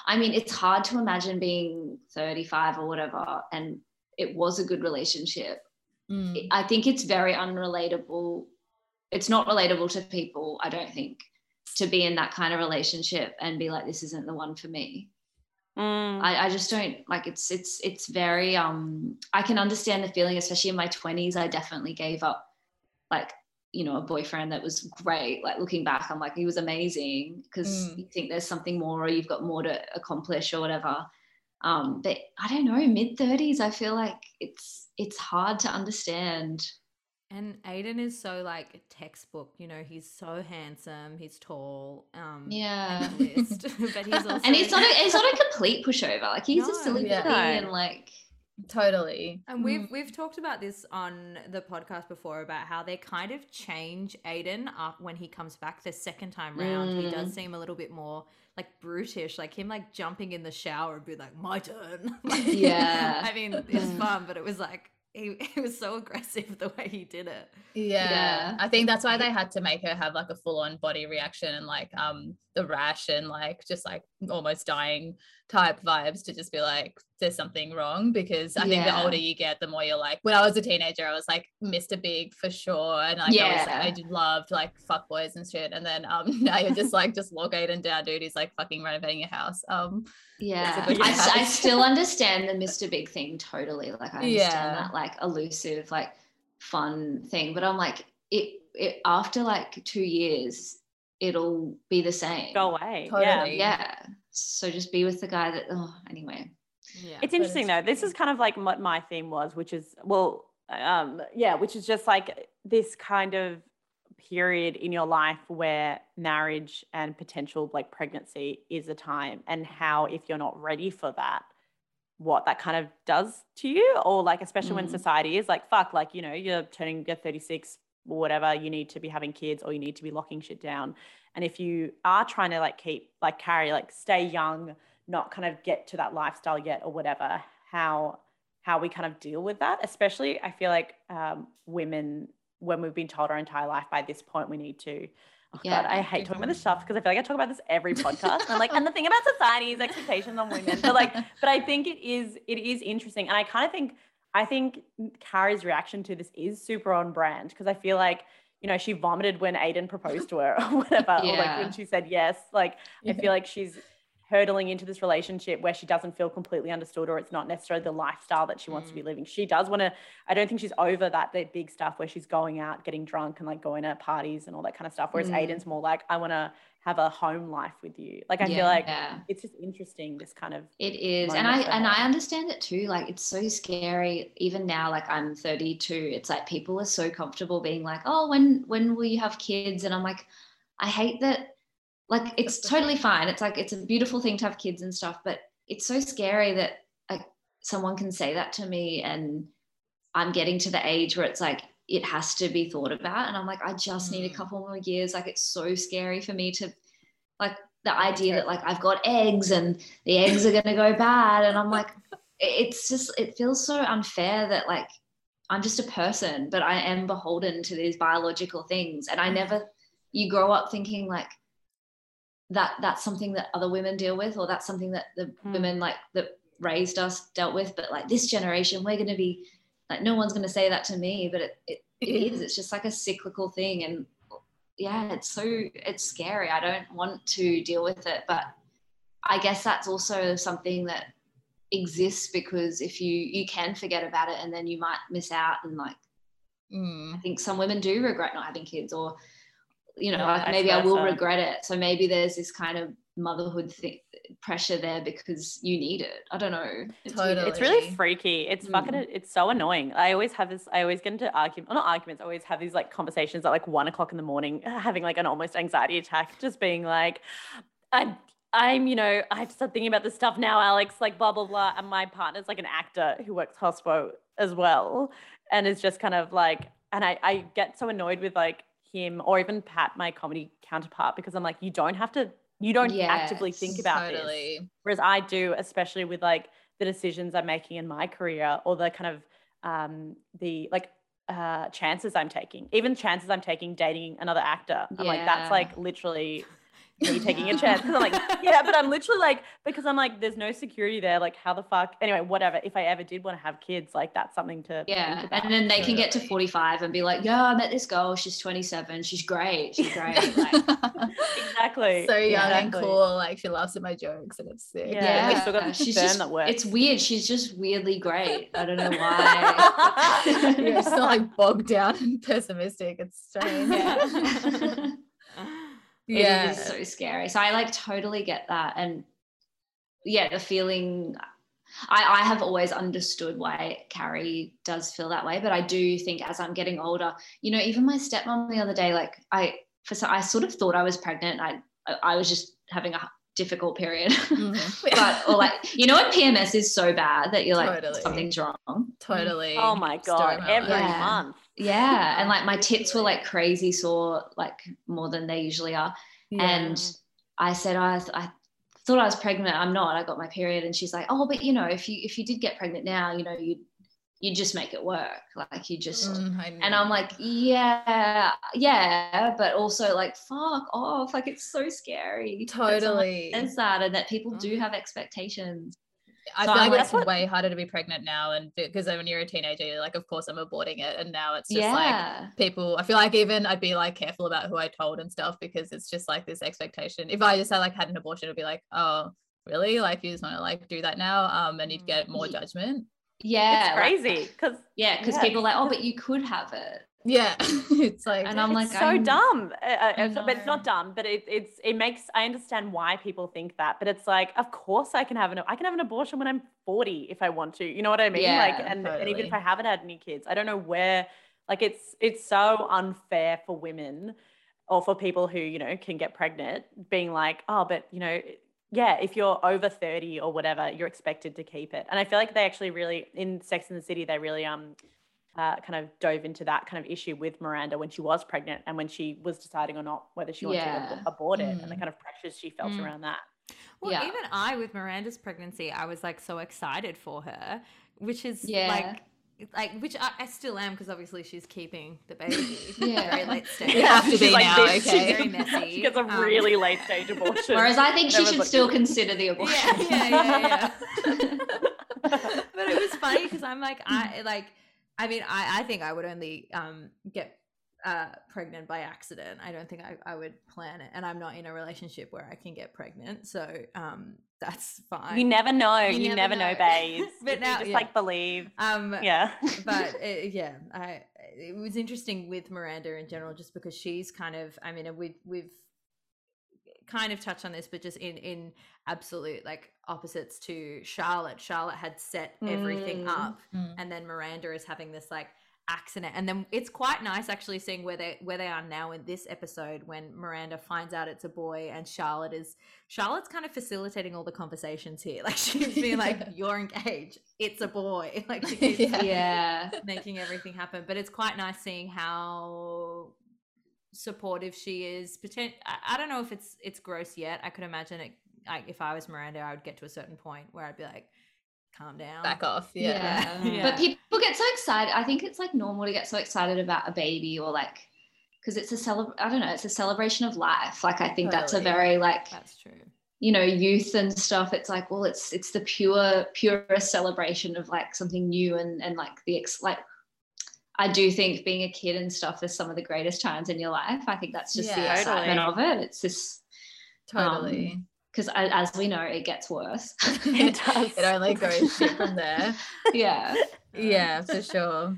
I mean, it's hard to imagine being 35 or whatever, and it was a good relationship. Mm. I think it's very unrelatable. It's not relatable to people, I don't think, to be in that kind of relationship and be like, this isn't the one for me. Mm. I, I just don't like it's it's it's very um I can understand the feeling, especially in my 20s. I definitely gave up like you know a boyfriend that was great. Like looking back, I'm like he was amazing because Mm. you think there's something more or you've got more to accomplish or whatever. Um, but I don't know, mid 30s, I feel like it's it's hard to understand. And Aidan is so like textbook, you know, he's so handsome, he's tall, um Yeah. and list, but he's also and he's not a, he's not a complete pushover. Like he's a silly yeah. puppy and like Totally. And we've Mm. we've talked about this on the podcast before about how they kind of change Aidan up when he comes back the second time round. He does Mm. seem a little bit more like brutish, like him like jumping in the shower and be like, "My turn." Like, Yeah. I mean, it's fun, but it was like he, he was so aggressive the way he did it. Yeah. Yeah. I think that's why they had to make her have like a full on body reaction and like um the rash and like just like almost dying type vibes to just be like there's something wrong because I think the older you get the more you're like when I was a teenager I was like Mr. Big for sure and like I was Yeah. I loved like fuck boys and shit and then um now you're just like just lock Aidan down dude he's like fucking renovating your house um Yeah, I, I, s- I catch. still understand the Mr. Big thing totally. Like I understand Yeah. that like elusive, like fun thing, but I'm like it. It after like two years, it'll be the same. Go away. Yeah. Totally. Yeah. So just be with the guy that. Oh, anyway. Yeah. It's interesting though. This is kind of like what my theme was, which is well, um, yeah, which is just like this kind of period in your life where marriage and potential like pregnancy is a time, and how if you're not ready for that, what that kind of does to you, or like especially when Mm. society is like fuck, like you know you're turning you're 36 or whatever, you need to be having kids or you need to be locking shit down. And if you are trying to like keep like carry like stay young not kind of get to that lifestyle yet or whatever how how we kind of deal with that especially i feel like um, women when we've been told our entire life by this point we need to oh Yeah. god i hate talking about this stuff because i feel like i talk about this every podcast and i'm like and the thing about society's expectations on women but like but i think it is it is interesting and i kind of think i think carrie's reaction to this is super on brand because i feel like you know she vomited when aidan proposed to her or whatever or like when she said yes like i feel like she's hurtling into this relationship where she doesn't feel completely understood or it's not necessarily the lifestyle that she wants to be living. She does want to, I don't think she's over that, that big stuff where she's going out, getting drunk and like going to parties and all that kind of stuff. Whereas Mm. Aidan's more like, I want to have a home life with you. Like, I yeah, feel like yeah. it's just interesting, this kind of, It is, and I and. I understand it too. Like it's so scary. Even now, like I'm 32, it's like people are so comfortable being like, "Oh, when when will you have kids?" And I'm like, I hate that. Like it's totally fine. It's like it's a beautiful thing to have kids and stuff, but it's so scary that like someone can say that to me, and I'm getting to the age where it's like it has to be thought about, and I'm like, I just need a Mm. couple more years. Like it's so scary for me to, like the idea that like I've got eggs and the eggs are going to go bad and i'm like it's just it feels so unfair that like i'm just a person but i am beholden to these biological things and i never you grow up thinking like that that's something that other women deal with or that's something that the Hmm. women like that raised us dealt with but like this generation we're going to be like no one's going to say that to me but it, it, it is. It's just like a cyclical thing and yeah it's so it's scary. I don't want to deal with it but i guess that's also something that exists because if you you can forget about it and then you might miss out and like Mm. i think some women do regret not having kids or you know Yeah, like maybe i will regret it. So maybe there's this kind of motherhood thi- pressure there because you need it. I don't know. It's weird. Totally. It's really freaky. It's Mm. fucking. It's so annoying. I always have this. I always get into argument, not arguments. I always have these like conversations at like one o'clock in the morning, having like an almost anxiety attack, just being like, I'm. I'm, you know, I have to start thinking about this stuff now, Alex, like blah, blah, blah. And my partner's like an actor who works hospo as well. And is just kind of like, and I, I get so annoyed with like him or even Pat, my comedy counterpart, because I'm like, you don't have to, you don't actively think Yes, about this. totally. Whereas I do, especially with like the decisions I'm making in my career or the kind of um the like uh chances I'm taking. Even chances I'm taking dating another actor. I'm like, that's like literally me taking a chance. Because I'm like, yeah, but I'm literally like, because I'm like, there's no security there. Like, how the fuck? Anyway, whatever. If I ever did want to have kids, like that's something to Yeah, think about. and then they can get to 45 and be like, "Yeah, I met this girl. She's 27. She's great. She's great." Like, exactly. so young and cool. Like she laughs at my jokes and it's sick. Yeah, yeah, we still got the she's just. that works. It's weird. She's just weirdly great. I don't know why. You're still like bogged down and pessimistic. It's strange. yeah. Yeah. It is so scary. So I like totally get that. And yeah, the feeling I, I have always understood why Carrie does feel that way, but I do think as I'm getting older, you know, even my stepmom the other day, like I for so I sort of thought I was pregnant. I I was just having a difficult period. Mhm. but or like you know when PMS is so bad that you're like Totally. something's wrong. totally. oh my god, every. Yeah. month. Yeah. And like my tits were like crazy sore, like more than they usually are. And I said, I, I thought I was pregnant. I'm not. I got my period. And she's like, oh, but you know, if you if you did get pregnant now, you know, you you just make it work. Like you just. Mm, And. I'm like, yeah, yeah, but also like, fuck off. Like it's so scary. totally. and that and that people do have expectations. I So feel I'm like like- it's way harder to be pregnant now, and because when you're a teenager, you're like, of course I'm aborting it, and now it's just like people. I feel like even I'd be like careful about who I told and stuff because it's just like this expectation. If I just had like had an abortion, it'd be like, oh, really? Like you just want to like do that now, um, and you'd get more judgment. yeah. It's like- crazy because yeah. Because Yeah. people are like, oh, but you could have it. Yeah, it's like And I'm like, it's so I'm- dumb. Uh, uh, I but it's not dumb. But it, it's it makes I understand why people think that. But it's like, of course I can have an I can have an abortion when I'm 40 if I want to. You know what I mean? like, Yeah, and, and even if. I haven't had any kids, I don't know where. Like, it's it's so unfair for women or for people who you know can get pregnant, being like, oh, but you know. Yeah, if you're over 30 or whatever, you're expected to keep it. And I feel like they actually really in Sex in the City, they really um uh, kind of dove into that kind of issue with Miranda when she was pregnant and when she was deciding or not whether she wanted Yeah. to abort it and the Mm. kind of pressures she felt Mm. around that. Well, Yeah. even I with Miranda's pregnancy, I was like so excited for her, which is Yeah. like like which I, I still am because obviously she's keeping the baby. Yeah. Very late stage. You have to She's be like now, this. okay? Very messy. She gets a Um, really late stage abortion. Whereas I think she should like, still consider the abortion. Yeah, yeah, yeah, yeah. but it was funny because I'm like, I like, I mean, I, I think I would only um get uh pregnant by accident. I don't think I, I would plan it, and I'm not in a relationship where I can get pregnant, so um that's fine. you never know. You You, never never, know, know. babes. But If now- you just yeah. like believe. um Yeah. but uh, yeah, I it was interesting with Miranda in general, just because she's kind of. I mean, we've we've kind of touched on this, but just in in absolute like opposites to Charlotte. Charlotte had set everything Mm. up, Mm. and then Miranda is having this like accident and then it's quite nice actually seeing where they where they are now in this episode when Miranda finds out it's a boy and Charlotte is Charlotte's kind of facilitating all the conversations here like she's being like you're engaged it's a boy like Yeah. yeah. making everything happen. But it's quite nice seeing how supportive she is. Potent- I, I don't know if it's it's gross yet. I could imagine it. Like if I was Miranda, I would get to a certain point where I'd be like, "Calm down." back off. Yeah. Yeah. Yeah. But people get so excited. I think it's like normal to get so excited about a baby or like because it's a celeb I don't know, it's a celebration of life. Like I think that's a very like That's true. you know, youth and stuff. It's like, well, it's it's the pure purest celebration of like something new and and like the ex like I do think being a kid and stuff is some of the greatest times in your life. I think that's just the Yeah. excitement Totally. of it. It's just Totally. because as we know, it gets worse. It does. it only goes shit from there. yeah. Yeah, for sure.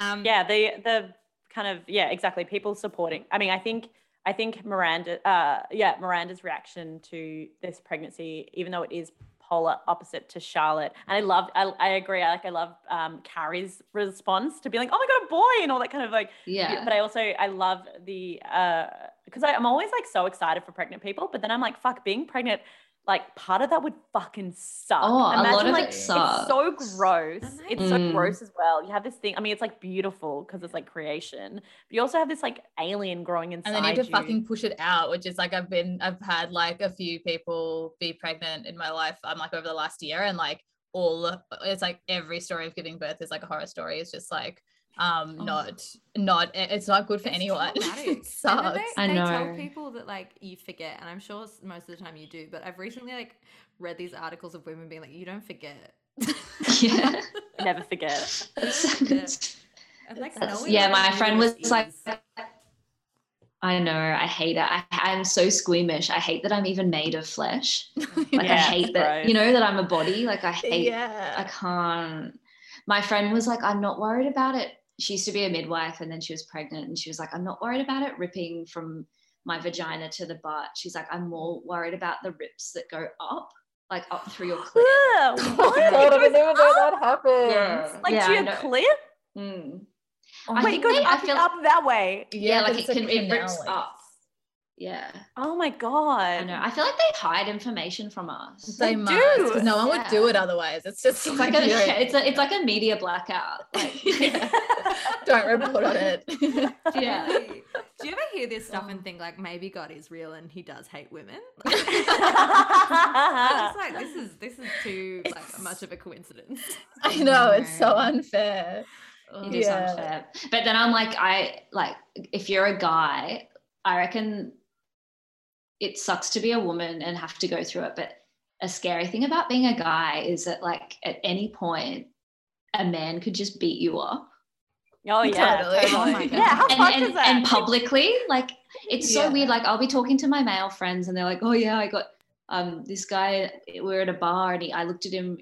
Um, yeah the the kind of yeah exactly people supporting i mean i think I think Miranda, uh, yeah, Miranda's reaction to this pregnancy, even though it is polar opposite to Charlotte, and I love, I, I agree, I like, I love um, Carrie's response to be like, oh my god, a boy, and all that kind of like, Yeah. But I also I love the uh, because I'm always like so excited for pregnant people, but then I'm like, fuck, being pregnant. Like part of that would fucking suck. Oh, a lot Imagine, of like, it It's so gross. It's so Mm. gross as well. You have this thing. I mean, it's like beautiful because it's like creation, but you also have this like alien growing inside you. and they need to you. fucking push it out which is like i've been i've had like a few people be pregnant in my life i'm like over the last year and like all it's like every story of giving birth is like a horror story it's just like um Oh. not not it's not good for It's anyone it sucks they, I they tell know. people that like you forget, and I'm sure most of the time you do. But I've recently like read these articles of women being like, "You don't forget." Yeah. never forget. Yeah. And like, That's- knowing yeah, my friend was uterus like, I know, I hate it. I, I'm so squeamish. I hate that I'm even made of flesh. Like I hate it's that, you know, that I'm a body. Like I hate, yeah. I can't. My friend was like, I'm not worried about it. She used to be a midwife and then she was pregnant and she was like, I'm not worried about it ripping from my vagina to the butt. She's like, I'm more worried about the rips that go up, like up through your clit. Ugh, Oh what? God, I It didn't know that happened. Yeah. Like Yeah, to I your know. clip? Mm. Oh I Wait, think it goes they- I up, feel- up that way. Yeah, like it can, a it rips canal, up. Yeah. Oh my god. I know. I feel like they hide information from us. They They must, do. because no one would do it otherwise. It's just It's like a, it's a, it's like a media blackout. Like, Yeah. don't report on it. yeah. Do you ever hear this stuff and think like maybe God is real and he does hate women? I'm just like this is this is too like much of a coincidence. I know it's so unfair. It is Yeah. unfair. But then I'm like, I like if you're a guy, I reckon it sucks to be a woman and have to go through it. But a scary thing about being a guy is that like at any point a man could just beat you up. Oh yeah, Totally. totally. Oh my God. yeah, how and, and, is that? and publicly like it's so Yeah. weird like i'll be talking to my male friends and they're like oh yeah i got um this guy we we're at a bar and he, i looked at him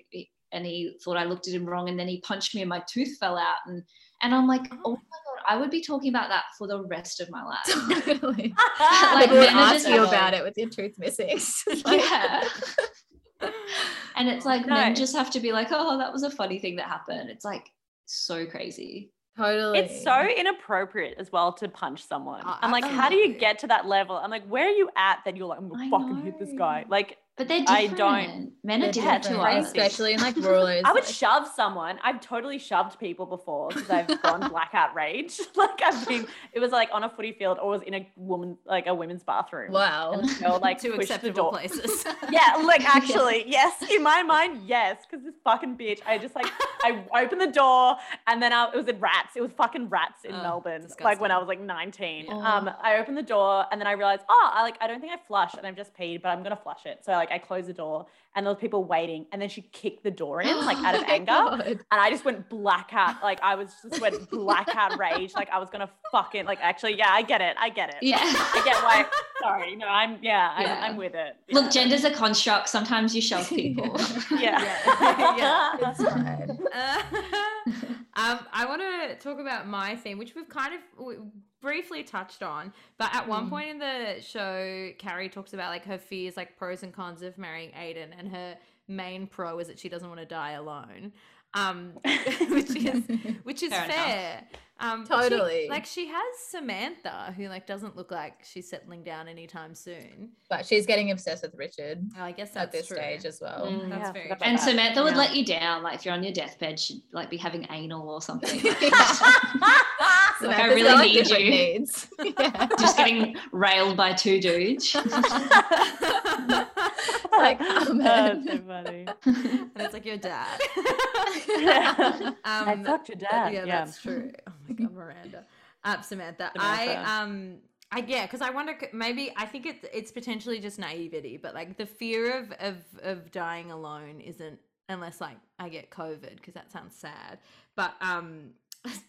and he thought i looked at him wrong and then he punched me and my tooth fell out and and i'm like oh. oh my god i would be talking about that for the rest of my life Totally. Like, People would ask you like- about it with your tooth missing. Like- yeah and it's oh, like No. men just have to be like oh that was a funny thing that happened it's like so crazy Totally. It's so inappropriate as well to punch someone. Oh, I'm like, how do you get to that level? I'm like, where are you at that you're like, I'm gonna I fucking hit this guy? Like, but they're I different don't- men are They're different to different, us especially in like rural areas. I would like- shove someone. I've totally shoved people before because I've gone blackout rage. like I've been, it was like on a footy field or was in a woman, like a women's bathroom. Wow. And the girl like Two pushed the acceptable door. places. Yeah, like actually, yes. In my mind, yes. Because this fucking bitch, I just like I opened the door and then I, it was in rats. It was fucking rats in Oh, Melbourne. Like when I was like 19. Yeah. Um, I opened the door and then I realized, oh, I like I don't think I flushed and I've just peed, but I'm gonna flush it. So I. like I closed the door and there was people waiting and then she kicked the door in like out of Oh anger. God. And I just went blackout. Like I was just went blackout rage. Like I was gonna fucking like actually, yeah, I get it. I get it. yeah I get why. Sorry, no, I'm yeah, I'm, I'm with it. Look, gender's a construct. Sometimes you shove people. Yeah. Yeah. It's fine. Uh, um, I want to talk about my theme, which we've kind of briefly touched on. But at one Mm. point in the show, Carrie talks about like her fears, like pros and cons of marrying Aidan, and her main pro is that she doesn't want to die alone. Um, which is which is Fair fair. Enough. Um, but she- Totally. like she has Samantha, who like doesn't look like she's settling down anytime soon. but she's getting obsessed with Richard I guess that's at this true. stage as well. Mm. That's Yeah, very true. and about that. Samantha would Yeah. let you down. Like if you're on your deathbed, she'd like be having anal or something. Like, I really got, like, need you. Needs. Yeah. Just getting railed by two dudes. like, oh, oh, that's so funny. and it's like your dad. I Um, fucked your dad. yeah, Yeah, that's true. Oh my god, Miranda. Uh, Samantha. Samantha. I um I yeah, because I wonder maybe I think it's it's potentially just naivety, but like the fear of of of dying alone isn't unless like I get COVID because that sounds sad. But um,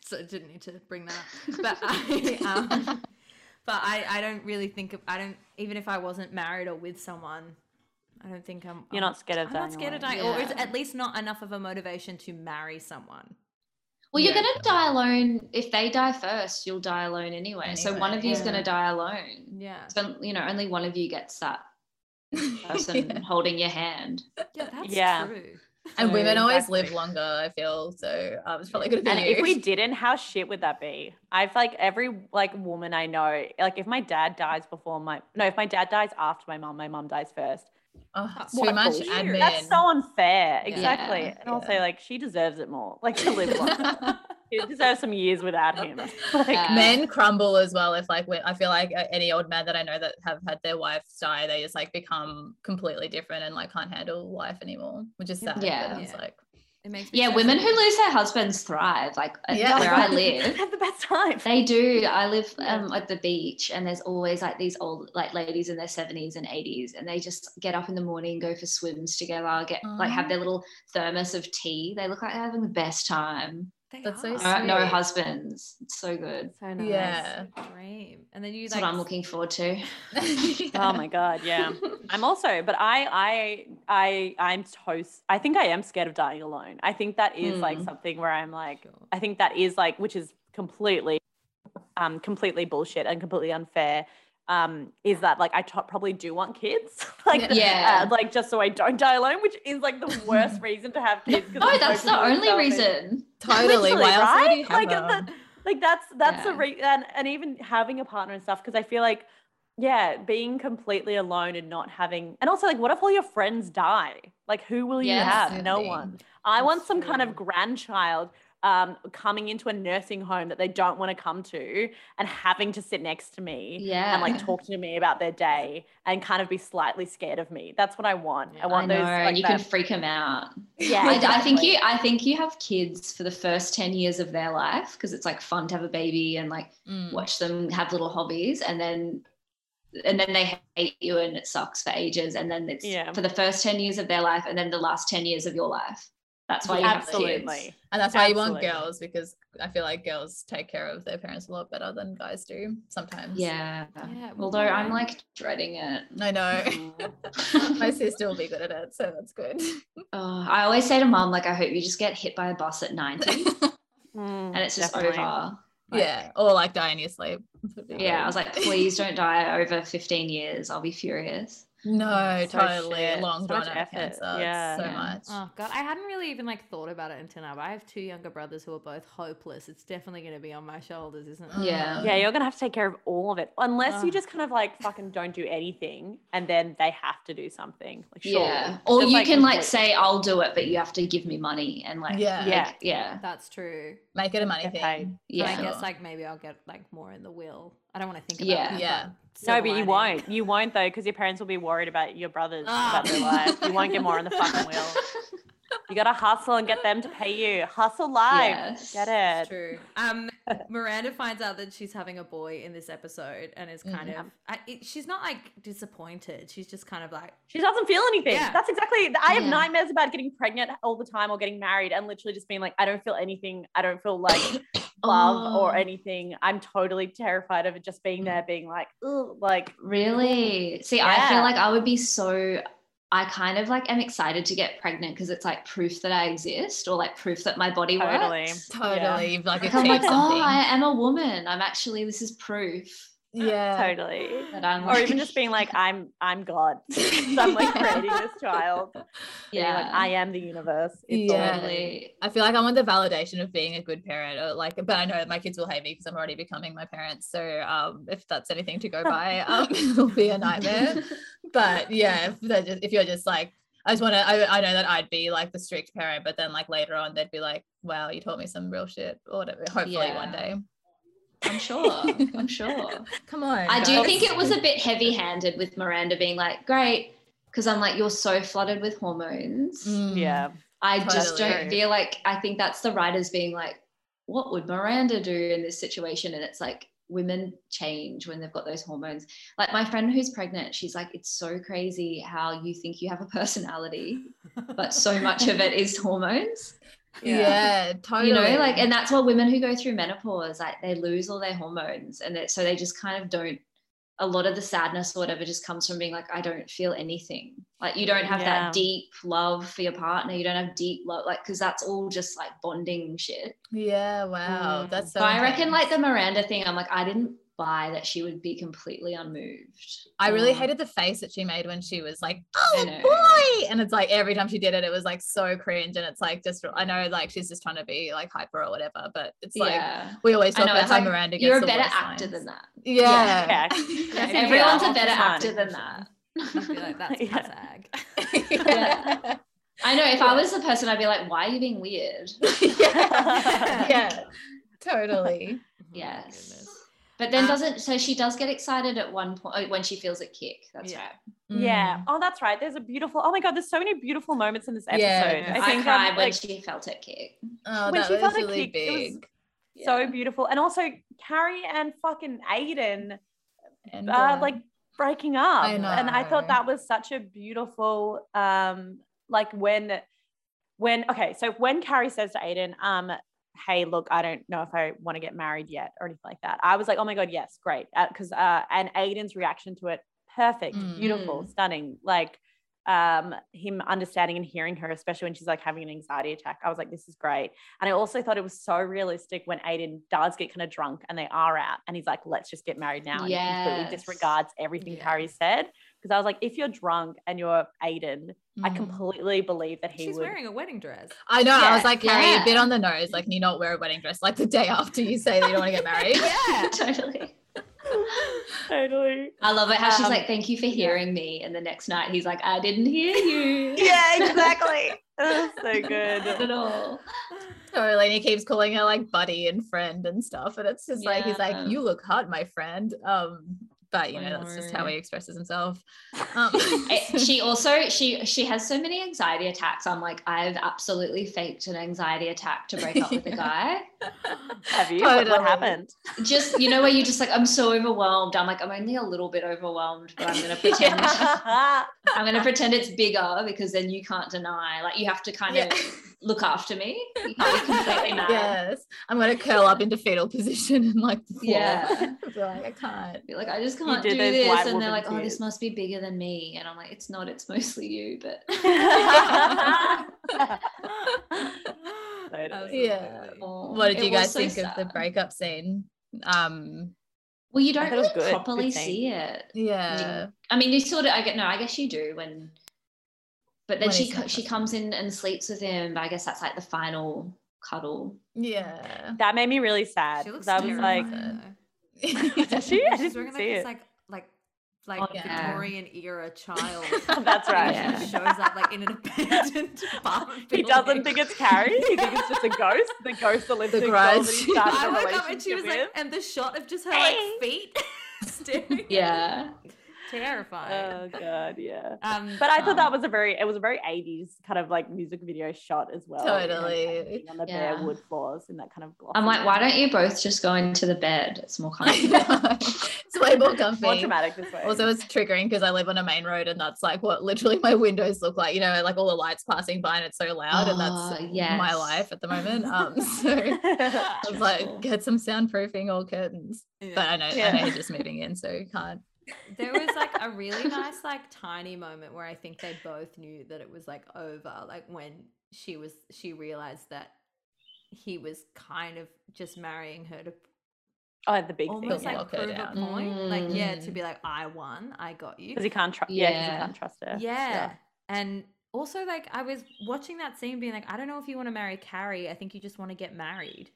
so I didn't need to bring that up. But I um, but I I don't really think of I don't even if I wasn't married or with someone. I don't think I'm. You're I'm- not scared of that. I'm dying not scared of alone. dying, or is at least not enough of a motivation to marry someone. Well, you're Yeah, gonna die alone. If they die first, you'll die alone anyway. so one of you's yeah. gonna die alone. Yeah. So you know, only one of you gets that person Yeah. holding your hand. Yeah, that's Yeah. true. And So women always exactly. live longer, I feel. So um, it's probably going to be And you. if we didn't, how shit would that be? I've like every like woman I know, like if my dad dies before my no, if my dad dies after my mom, my mom dies first. Oh, it's What too much admin. That's so unfair. Exactly. Yeah. And also Yeah. like she deserves it more. Like to live long. she deserves some years without him. Like Yeah. men crumble as well if like when I feel like uh, any old man that I know that have had their wives die, they just like become completely different and like can't handle life anymore, which is sad. Yeah. but it's Yeah. like It makes me Yeah, so women who lose their husbands thrive. Like uh, Yeah. where I live, have the best time. They do. I live um, at the beach, and there's always like these old like ladies in their seventies and eighties, and they just get up in the morning, go for swims together, get like have their little thermos of tea. They look like they're having the best time. They That's so are. sweet. No, no husbands. It's so good. So nice. Yeah. Dream. And then you That's like what I'm looking forward to. Oh my god, yeah. I'm also, but I, I, I, I'm toast. I think I am scared of dying alone. I think that is like Hmm. something where I'm like, Sure. I think that is like, which is completely, um, completely bullshit and completely unfair. Um, is that like I t- probably do want kids, like, Yeah. uh, like just so I don't die alone, which is like the worst reason to have kids. 'cause No, it's so that's the only reason. totally. Why else would right? you have Like, them? the- like that's that's the Yeah. re- and, and even having a partner and stuff because i feel like yeah being completely alone and not having and also like what if all your friends die like who will you Yes. have no one i That's want some kind of grandchild um, coming into a nursing home that they don't want to come to and having to sit next to me Yeah. and like talk to me about their day and kind of be slightly scared of me that's what i want i Yeah. I want know, those and like you that- can freak them out. yeah I, I think you I think you have kids for the first 10 years of their life because it's like fun to have a baby and like Mm. watch them have little hobbies and then and then they hate you and it sucks for ages and then it's Yeah. for the first 10 years of their life and then the last 10 years of your life that's why you have absolutely kids And that's why you want girls because I feel like girls take care of their parents a lot better than guys do sometimes. yeah Yeah, although i'm like dreading it I know. My sister will be good at it, so that's good. oh, i always say to mom like i hope you just get hit by a bus at 90 Mm, and it's just definitely. over Like, yeah, or like die in your sleep. Would be yeah i was like please don't die over 15 years i'll be furious no, So totally shit. long So drawn much out effort. cancer. It's Yeah. so Yeah. much. Oh god, I hadn't really even like thought about it until now. But I have two younger brothers who are both hopeless. It's definitely going to be on my shoulders, isn't it? Yeah. Mm. Yeah, you're gonna have to take care of all of it, unless you just kind of like fucking don't do anything, and then they have to do something. Like, surely. Yeah. Or Just, you like, can like say, I'll do it, but you have to give me money and like, Yeah. Yeah. like, yeah. That's true. Make it a money Get thing. paid. And Yeah. I guess like maybe I'll get like more in the will. I don't want to think about Yeah. that. Yeah. but No, but you won't. You won't though, because your parents will be worried about your brothers Ah. about their life. You won't get more on the fucking wheel. You gotta hustle and get them to pay you. Hustle live. Yes. Get it. true. Um, Miranda finds out that she's having a boy in this episode and is kind Mhm. of. I, it, she's not like disappointed. She's just kind of like, She doesn't feel anything. Yeah. That's exactly. I have Yeah. nightmares about getting pregnant all the time or getting married, and literally just being like, I don't feel anything. I don't feel like love or Oh. anything. I'm totally terrified of it just being mm. there, being like, Ugh, like Really? See, I feel like I would be so I kind of like am excited to get pregnant because it's like proof that I exist or like proof that my body totally. works. Totally. You've like Like, I'm like, oh, I am a woman. I'm actually this is proof yeah. Totally. that I'm Or even just being like, I'm I'm God. so I'm like creating this child. Yeah, like, I am the universe. It's Yeah. totally. I feel like I want the validation of being a good parent, or like, but I know that my kids will hate me because I'm already becoming my parents. So, um, if that's anything to go by, um, it'll be a nightmare. But yeah, if, just, if you're just like, I just want to, I, I know that I'd be like the strict parent, but then like later on, they'd be like, wow, you taught me some real shit, or whatever. Hopefully one day. I'm sure. I'm sure. Come on. I do think it was a bit heavy handed with Miranda being like, great, because I'm like, you're so flooded with hormones. Mm. Yeah. I just don't feel like, I think that's the writers being like, what would Miranda do in this situation? And it's like, women change when they've got those hormones. Like my friend who's pregnant, she's like, it's so crazy how you think you have a personality, but so much of it is hormones. Yeah, totally. You know, like, and that's what women who go through menopause, like they lose all their hormones, and it, so they just kind of don't a lot of the sadness or whatever just comes from being like, I don't feel anything. Like you don't have Yeah. that deep love for your partner. You don't have deep love, like because that's all just like bonding shit. Yeah, wow. Mm. That's so So I reckon like the. Miranda thing, I'm like, I didn't buy that she would be completely unmoved. I really Mm. hated the face that she made when she was like, "Oh boy," and it's like every time she did it, it was like so cringe, and it's like just I know like she's just trying to be like hyper or whatever, but it's like yeah. we always I talk know, about it's how like, Miranda gets You're a the better actor lines. than that. Yeah. Yeah. Yeah, Everyone's yeah, a better fine. actor than that. I'd be like, that's Yeah. Pazag. yeah. I know if I was the person, I'd be like, why are you being weird? yeah. yeah. Totally. Yes. Goodness. But then Um, doesn't so she does get excited at one point oh, when she feels it kick. That's Yeah. right. Yeah. Mm. Oh, that's right. There's a beautiful. Oh my god, there's so many beautiful moments in this episode. Yeah. I, I think cried um, when like, she felt it kick. Oh, When that she was felt a really kick, it was- big. so Yeah. beautiful, and also Carrie and fucking Aidan And, uh, uh, like breaking up I and i thought that was such a beautiful um like when when okay so when carrie says to aidan um hey look i don't know if i want to get married yet or anything like that. I was like oh my god yes great. Because uh, and aidan's reaction to it perfect Mm. beautiful stunning. Like um him understanding and hearing her especially when she's like having an anxiety attack i was like this is great. And i also thought it was so realistic when aidan does get kind of drunk and they are out and he's like let's just get married now. And he completely disregards everything Yeah. carrie said because i was like if you're drunk and you're aidan i Mhm. completely believe that he She's would wearing a wedding dress. I know. I was like, Carrie, yeah. a bit on the nose. Like, can you not wear a wedding dress like the day after you say that you don't want to get married? Yeah. totally. totally I love it how she's Um, like, "Thank you for hearing me," and the next night he's like, "I didn't hear you." yeah exactly That's so good Not at all. Totally. And he keeps calling her like buddy and friend and stuff. And it's just like, he's like, you look hot, my friend. Um, but you I know, that's just how he expresses himself. Um, she also she she has so many anxiety attacks. I'm like, I've absolutely faked an anxiety attack to break up with a guy. have you what, what happened Just you know where you're just like, I'm so overwhelmed. I'm like, I'm only a little bit overwhelmed, but I'm gonna pretend Yeah. I'm gonna pretend it's bigger because then you can't deny. Like you have to kind of look after me. You can't be completely mad. yes. I'm going to curl up into fetal position and like the floor. Yeah. Be like, I can't. Be like, I just can't did do those this. white And they're like, oh, this must be bigger than me. And I'm like, it's not, it's mostly you. But Totally. Yeah. oh, What did you guys so think of the breakup scene? Um, Well, you don't thought it was really good, properly good see it. yeah. I mean, you sort of. I get no. I guess you do when. But then When she co- she comes in and sleeps with him. But I guess that's like the final cuddle. Yeah. that made me really sad She looks because I was like terrifying, Yeah. Does she? I. She's wearing like this it. like like like Oh, yeah. Victorian era child. That's right. And She shows up like in an abandoned apartment. he doesn't think it's Carrie. He thinks it's just a ghost. The ghost that lives The next door that grudge. he started I a woke up and she was relationship like, and the shot of just her like feet staring. Yeah. Terrifying. Oh god, yeah. Um, But I thought that Um, was a very it was a very 80s kind of like music video shot as well. you know, Totally. kind of being on the Yeah. bare wood floors in that kind of glossy. I'm like, why don't you both just go into the bed? It's more I comfortable. it's way more comfy. more dramatic this way. Also, it's triggering because I live on a main road and that's like what literally my windows look like. You know, like all the lights passing by and it's so loud, and Oh, that's my life at the moment. Um, so I was like, get some soundproofing or curtains. But I know, I Yeah. know he's just moving in, so you can't. There was like a really nice like tiny moment where I think they both knew that it was like over like when she was she realized that he was kind of just marrying her to oh, the big almost thing. like lock her prove a down. point like yeah to Mm. be like I won I got you Because he can't trust. Yeah, 'cause he Yeah. can't trust her. yeah. And also, like, I was watching that scene being like, I don't know if you want to marry Carrie. I think you just want to get married.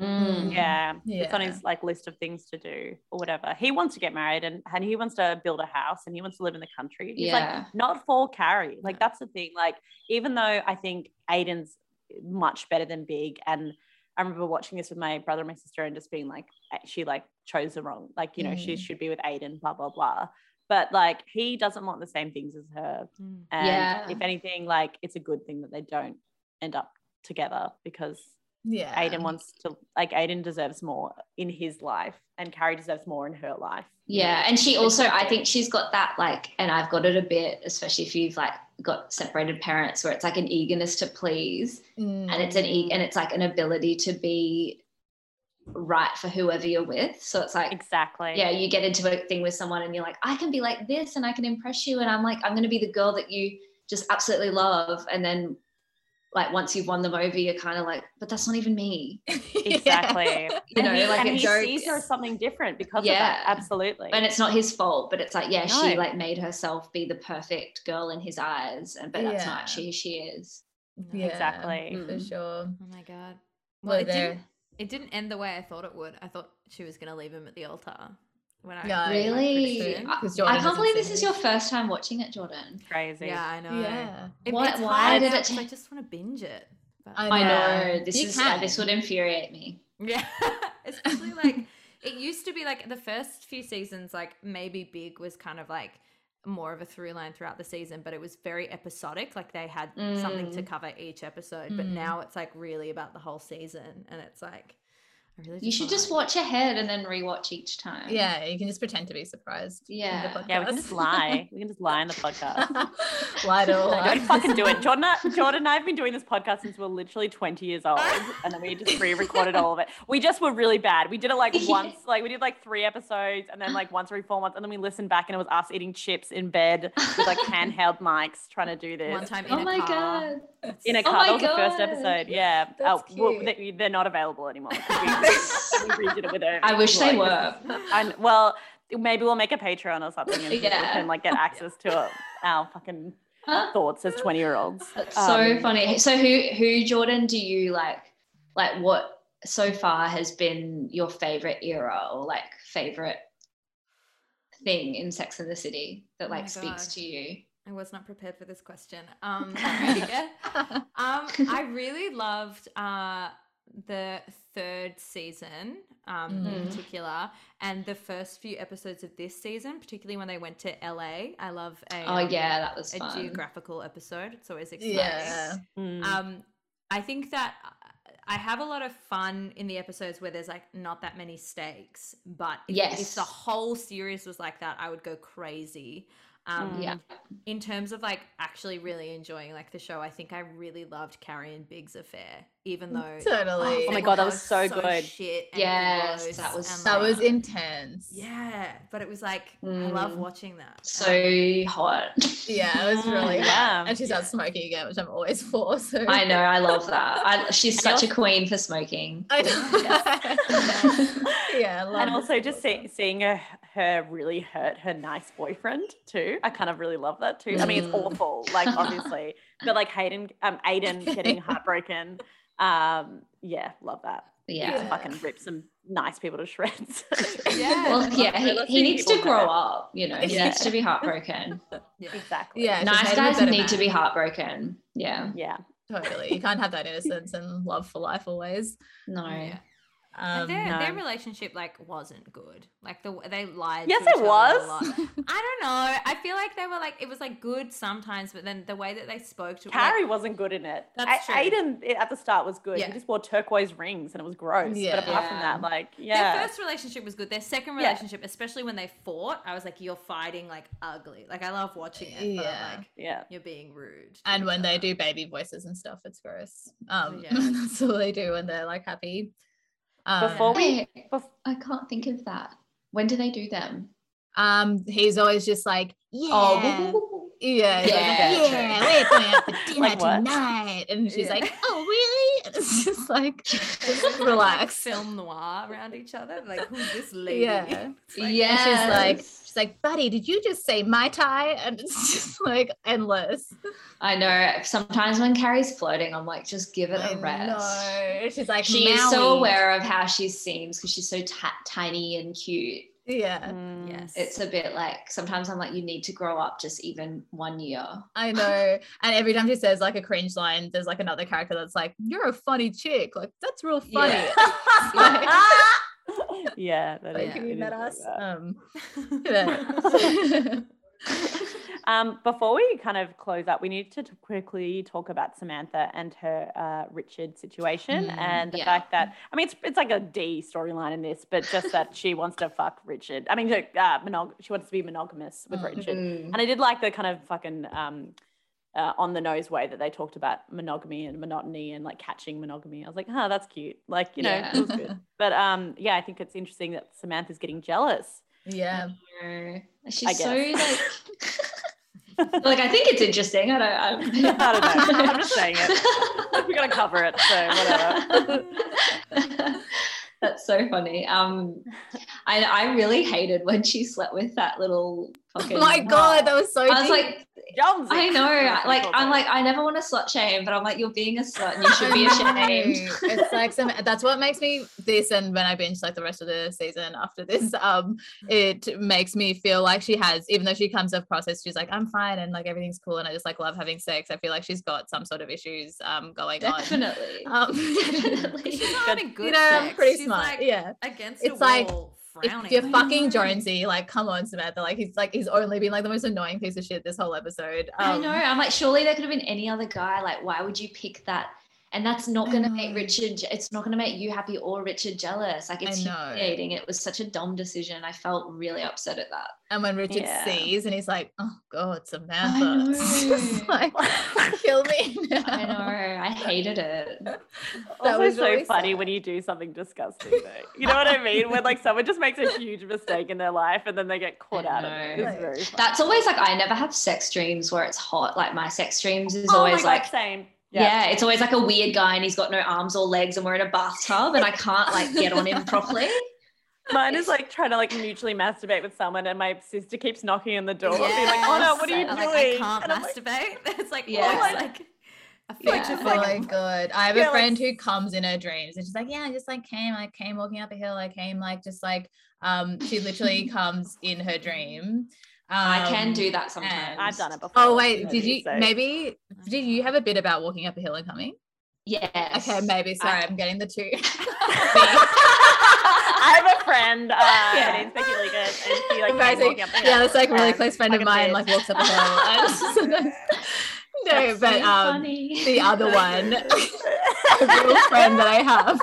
Mm. Yeah. It's on his like list of things to do or whatever. He wants to get married and, and he wants to build a house and he wants to live in the country. He's like, not for Carrie. Like that's the thing. Like, even though I think Aidan's much better than Big, and I remember watching this with my brother and my sister and just being like, eh, she like chose the wrong, like, you know, she Mm. should be with Aidan, blah, blah, blah. But like he doesn't want the same things as her. And Yeah. if anything, like it's a good thing that they don't end up together because Yeah. Aidan wants to like Aidan deserves more in his life and Carrie deserves more in her life. Yeah, and she also, I think she's got that like, and I've got it a bit, especially if you've like got separated parents, where it's like an eagerness to please, mm. and it's an e- and it's like an ability to be right for whoever you're with. So it's like, Exactly. yeah, you get into a thing with someone and you're like, I can be like this and I can impress you. And I'm like, I'm going to be the girl that you just absolutely love. And then, like, once you've won them over, you're kind of like, but that's not even me. Exactly. You know, and he, like and he jokes. sees her as something different because of that. Absolutely. And it's not his fault, but it's like, yeah, she like made herself be the perfect girl in his eyes. And but that's Yeah. not she. she is. Yeah, Exactly. for Mm. sure. Oh my god. Well, Well, it there- didn't. It didn't end the way I thought it would. I thought she was gonna leave him at the altar. When I Yeah, Really? soon, I, 'cause I can't believe this is your first time watching it, Jordan. crazy. Yeah, I know. Yeah. It, Why- it's why hard did now it 'cause I just want to binge it. But- I I know. know this You is uh, this would infuriate me. Yeah, especially like it used to be like the first few seasons, like maybe Big was kind of like more of a through line throughout the season, but it was very episodic. Like they had something to Mm. cover each episode, but Mm. now it's like really about the whole season, and it's like I really You should just watch ahead and then rewatch each time. Yeah, you can just pretend to be surprised. Yeah. Yeah, we can just lie. We can just lie in the podcast. Lie to No, lie. don't fucking do it. Jordan, Jordan and I have been doing this podcast since we we're literally 20 years old. And then we just pre-recorded all of it. We just were really bad. We did it like once, like we did like three episodes and then like once every four months. And then we listened back and it was us eating chips in bed with like handheld mics trying to do this. one time oh in Oh a my car. god. In a Oh car. my that was the first episode. Yeah. That's oh, well, they, they're not available anymore. 'Cause We, we redid it. I wish they were. And well, maybe we'll make a Patreon or something and people Yeah. can like get access to our fucking thoughts as 20 year olds. That's so funny. So who who Jordan do you like like what so far has been your favorite era or like favorite thing in Sex and the City that Oh like speaks God. to you? I was not prepared for this question. Um, um, I really loved uh, the third season um, in Mm. particular, and the first few episodes of this season, particularly when they went to LA. I love a Oh um, yeah, that was a fun. geographical episode. It's always exciting. yeah. Mm. Um, I think that uh, I have a lot of fun in the episodes where there's like not that many stakes, but if, if the whole series was like that, I would go crazy. Um, Mm. Yeah. in terms of like actually really enjoying like the show, I think I really loved Carrie and Big's affair, even though Totally. Oh my God, that was both so good. Shit, Yes, gross that was and, so That was intense. yeah, but it was like I love Mm. watching that. Um, So hot. Yeah, it was really Mm, yeah. yeah. And she starts smoking again, which I'm always for. So I know, I love that. I, she's such a queen for smoking. I know. yeah, I love and also just smoke. see, seeing her, her really hurt her nice boyfriend too. I kind of really love that too. I mean, it's Mm. awful, like obviously, but like Hayden, um, Aidan getting heartbroken. Um, yeah, love that. Yeah. Just fucking rip some nice people to shreds. Yeah. Well, yeah, he, he needs to grow hurt. up, you know, he Yeah. needs to be heartbroken. Yeah. exactly. Yeah, nice made him a guys better need to be heartbroken. Yeah. Yeah. Totally. You can't have that innocence and love for life always. No. Yeah. Um, And their, their relationship like wasn't good. Like the they lied. Yes, to each it other a was. lot. I don't know. I feel like they were like it was like good sometimes, but then the way that they spoke to Carrie like, wasn't good in it. That's A- true. Aidan at the start was good. Yeah. He just wore turquoise rings and it was gross. Yeah. But apart from that, like, yeah, their first relationship was good. Their second Yeah. relationship, especially when they fought, I was like, you're fighting like ugly. Like I love watching it, but Yeah. I'm like, yeah. you're being rude. and each when they do baby voices and stuff, it's gross. Um, Yeah. that's all they do when they're like happy. Um, Before we, Wait, bef- I can't think of that. When do they do them? um, he's always just like, yeah, Oh, yeah, he's like, Yeah. yeah, we're going out for dinner Like tonight, and she's Yeah. like, oh really? And it's just like, just Like relax. film noir around each other. Like who's this lady? Yeah. Like, yeah. She's like, she's like, buddy, did you just say my tie? And it's just like endless. I know. Sometimes when Carrie's flirting, I'm like, just give it a I rest. know. She's like, She is so aware of how she seems because she's so ti- tiny and cute. Yeah, Mm. Yes. It's a bit like sometimes I'm like, you need to grow up just even one year. I know. And every time she says like a cringe line, there's like another character that's like, "You're a funny chick." Like that's real funny. Yeah. yeah, that like, is- you is met us? that. Um. Um, before we kind of close up, we need to t- quickly talk about Samantha and her uh, Richard situation Mm, and the yeah. fact that I mean it's it's like a D storyline in this, but just that she wants to fuck Richard. I mean, uh, monog- she wants to be monogamous with Mm. Richard, and I did like the kind of fucking um, uh, on the nose way that they talked about monogamy and monotony and like catching monogamy. I was like, huh, that's cute. Like, you know, Yeah. it was good. But um, yeah, I think it's interesting that Samantha's getting jealous. Yeah. She's so like like I think it's interesting. I don't I, I don't know. I'm just saying it. We're gonna cover it, so whatever. That's so funny. Um, I I really hated when she slept with that little fucking. Oh my god, that was so I was deep. like, Jonesy. I know. Like I'm like I never want to slut shame, but I'm like you're being a slut and you should be ashamed. it's like some that's what makes me this and when I binge like the rest of the season after this, um, it makes me feel like she has, even though she comes across as she's like, I'm fine and like everything's cool and I just like love having sex. I feel like she's got some sort of issues um going Definitely. on. Um, Definitely. She's not having good you know, I'm sex. pretty She's, smart. like, yeah. Against It's a like, wall, If frowning. you're fucking. Jonesy, like come on, Samantha. Like he's like he's only been like the most annoying piece of shit this whole episode. I Um, know. I'm like, surely there could have been any other guy. Like, why would you pick that? And that's not going to make. Richard. It's not going to make you happy or Richard jealous. Like, it's know. humiliating. It was such a dumb decision. I felt really upset at that. And when Richard Yeah. sees and he's like, oh god, Samantha. It's just know. like kill me. now." I know. I hated it. That also was so really funny sad. when you do something disgusting though. You know what I mean? When like someone just makes a huge mistake in their life and then they get caught out of it. know. It's very funny. That's always like I never have sex dreams where it's hot. Like my sex dreams is oh always my like same. Yeah. it's always like a weird guy and he's got no arms or legs and we're in a bathtub and I can't like get on him properly. Mine is like trying to like mutually masturbate with someone and my sister keeps knocking on the door being like, oh no, what are you I'm doing? Like, I can't And I'm like, masturbate. It's like Yeah. yeah, like a Yeah. future Oh my god. I have Yeah, a like- friend who comes in her dreams and she's like, Yeah, I just like came, I came walking up a hill, I came like just like um she literally comes in her dream. I can Um, do that sometimes. I've done it before. Oh wait, so did you so- maybe did you have a bit about walking up a hill and coming? Yes. Okay, maybe. Sorry, I- I'm getting the two. I have a friend, uh, Yeah. her name's Becky Liggett, and she like came Amazing. walking up the yeah, hill, that's like a really close friend of mine, like walks up a hill. no, That's but so um funny. the other one, a real friend that I have.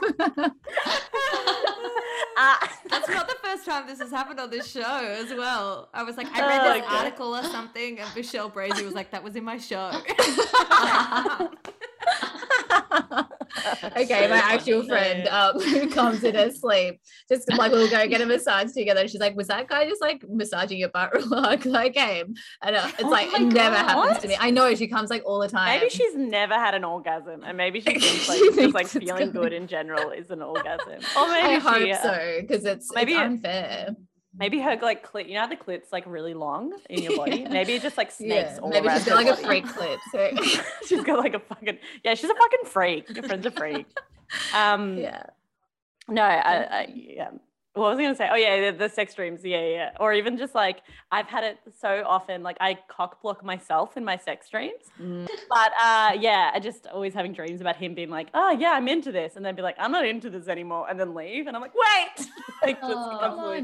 Uh, That's not the first time this has happened on this show as well. I was like, I read Oh, this okay. article or something, and Michelle Brasier was like, that was in my show. okay, my actual friend um, who comes in her sleep, just like we'll go get a massage together. She's like, "Was that guy just like massaging your butt real hard?" I came, and uh, it's Oh like it never God. happens to me. I know she comes like all the time. maybe she's never had an orgasm, and maybe she thinks like She just like thinks it's feeling good in general is an orgasm. Or maybe I hope she, uh, so because it's maybe it's it- unfair. Maybe her like clit, you know, how the clit's like really long in your body. Yeah. Maybe it just like snakes Yeah, all maybe around she's got like a freak clit. So she's got like a fucking yeah. She's a fucking freak. Your friend's a freak. Um, yeah, No, I, I yeah. What was I gonna say? Oh yeah, the, the sex dreams. Yeah, yeah. Or even just like I've had it so often. Like I cock block myself in my sex dreams. Mm. But uh, yeah, I just always having dreams about him being like, oh yeah, I'm into this, and then be like, I'm not into this anymore, and then leave, and I'm like, wait, like Oh,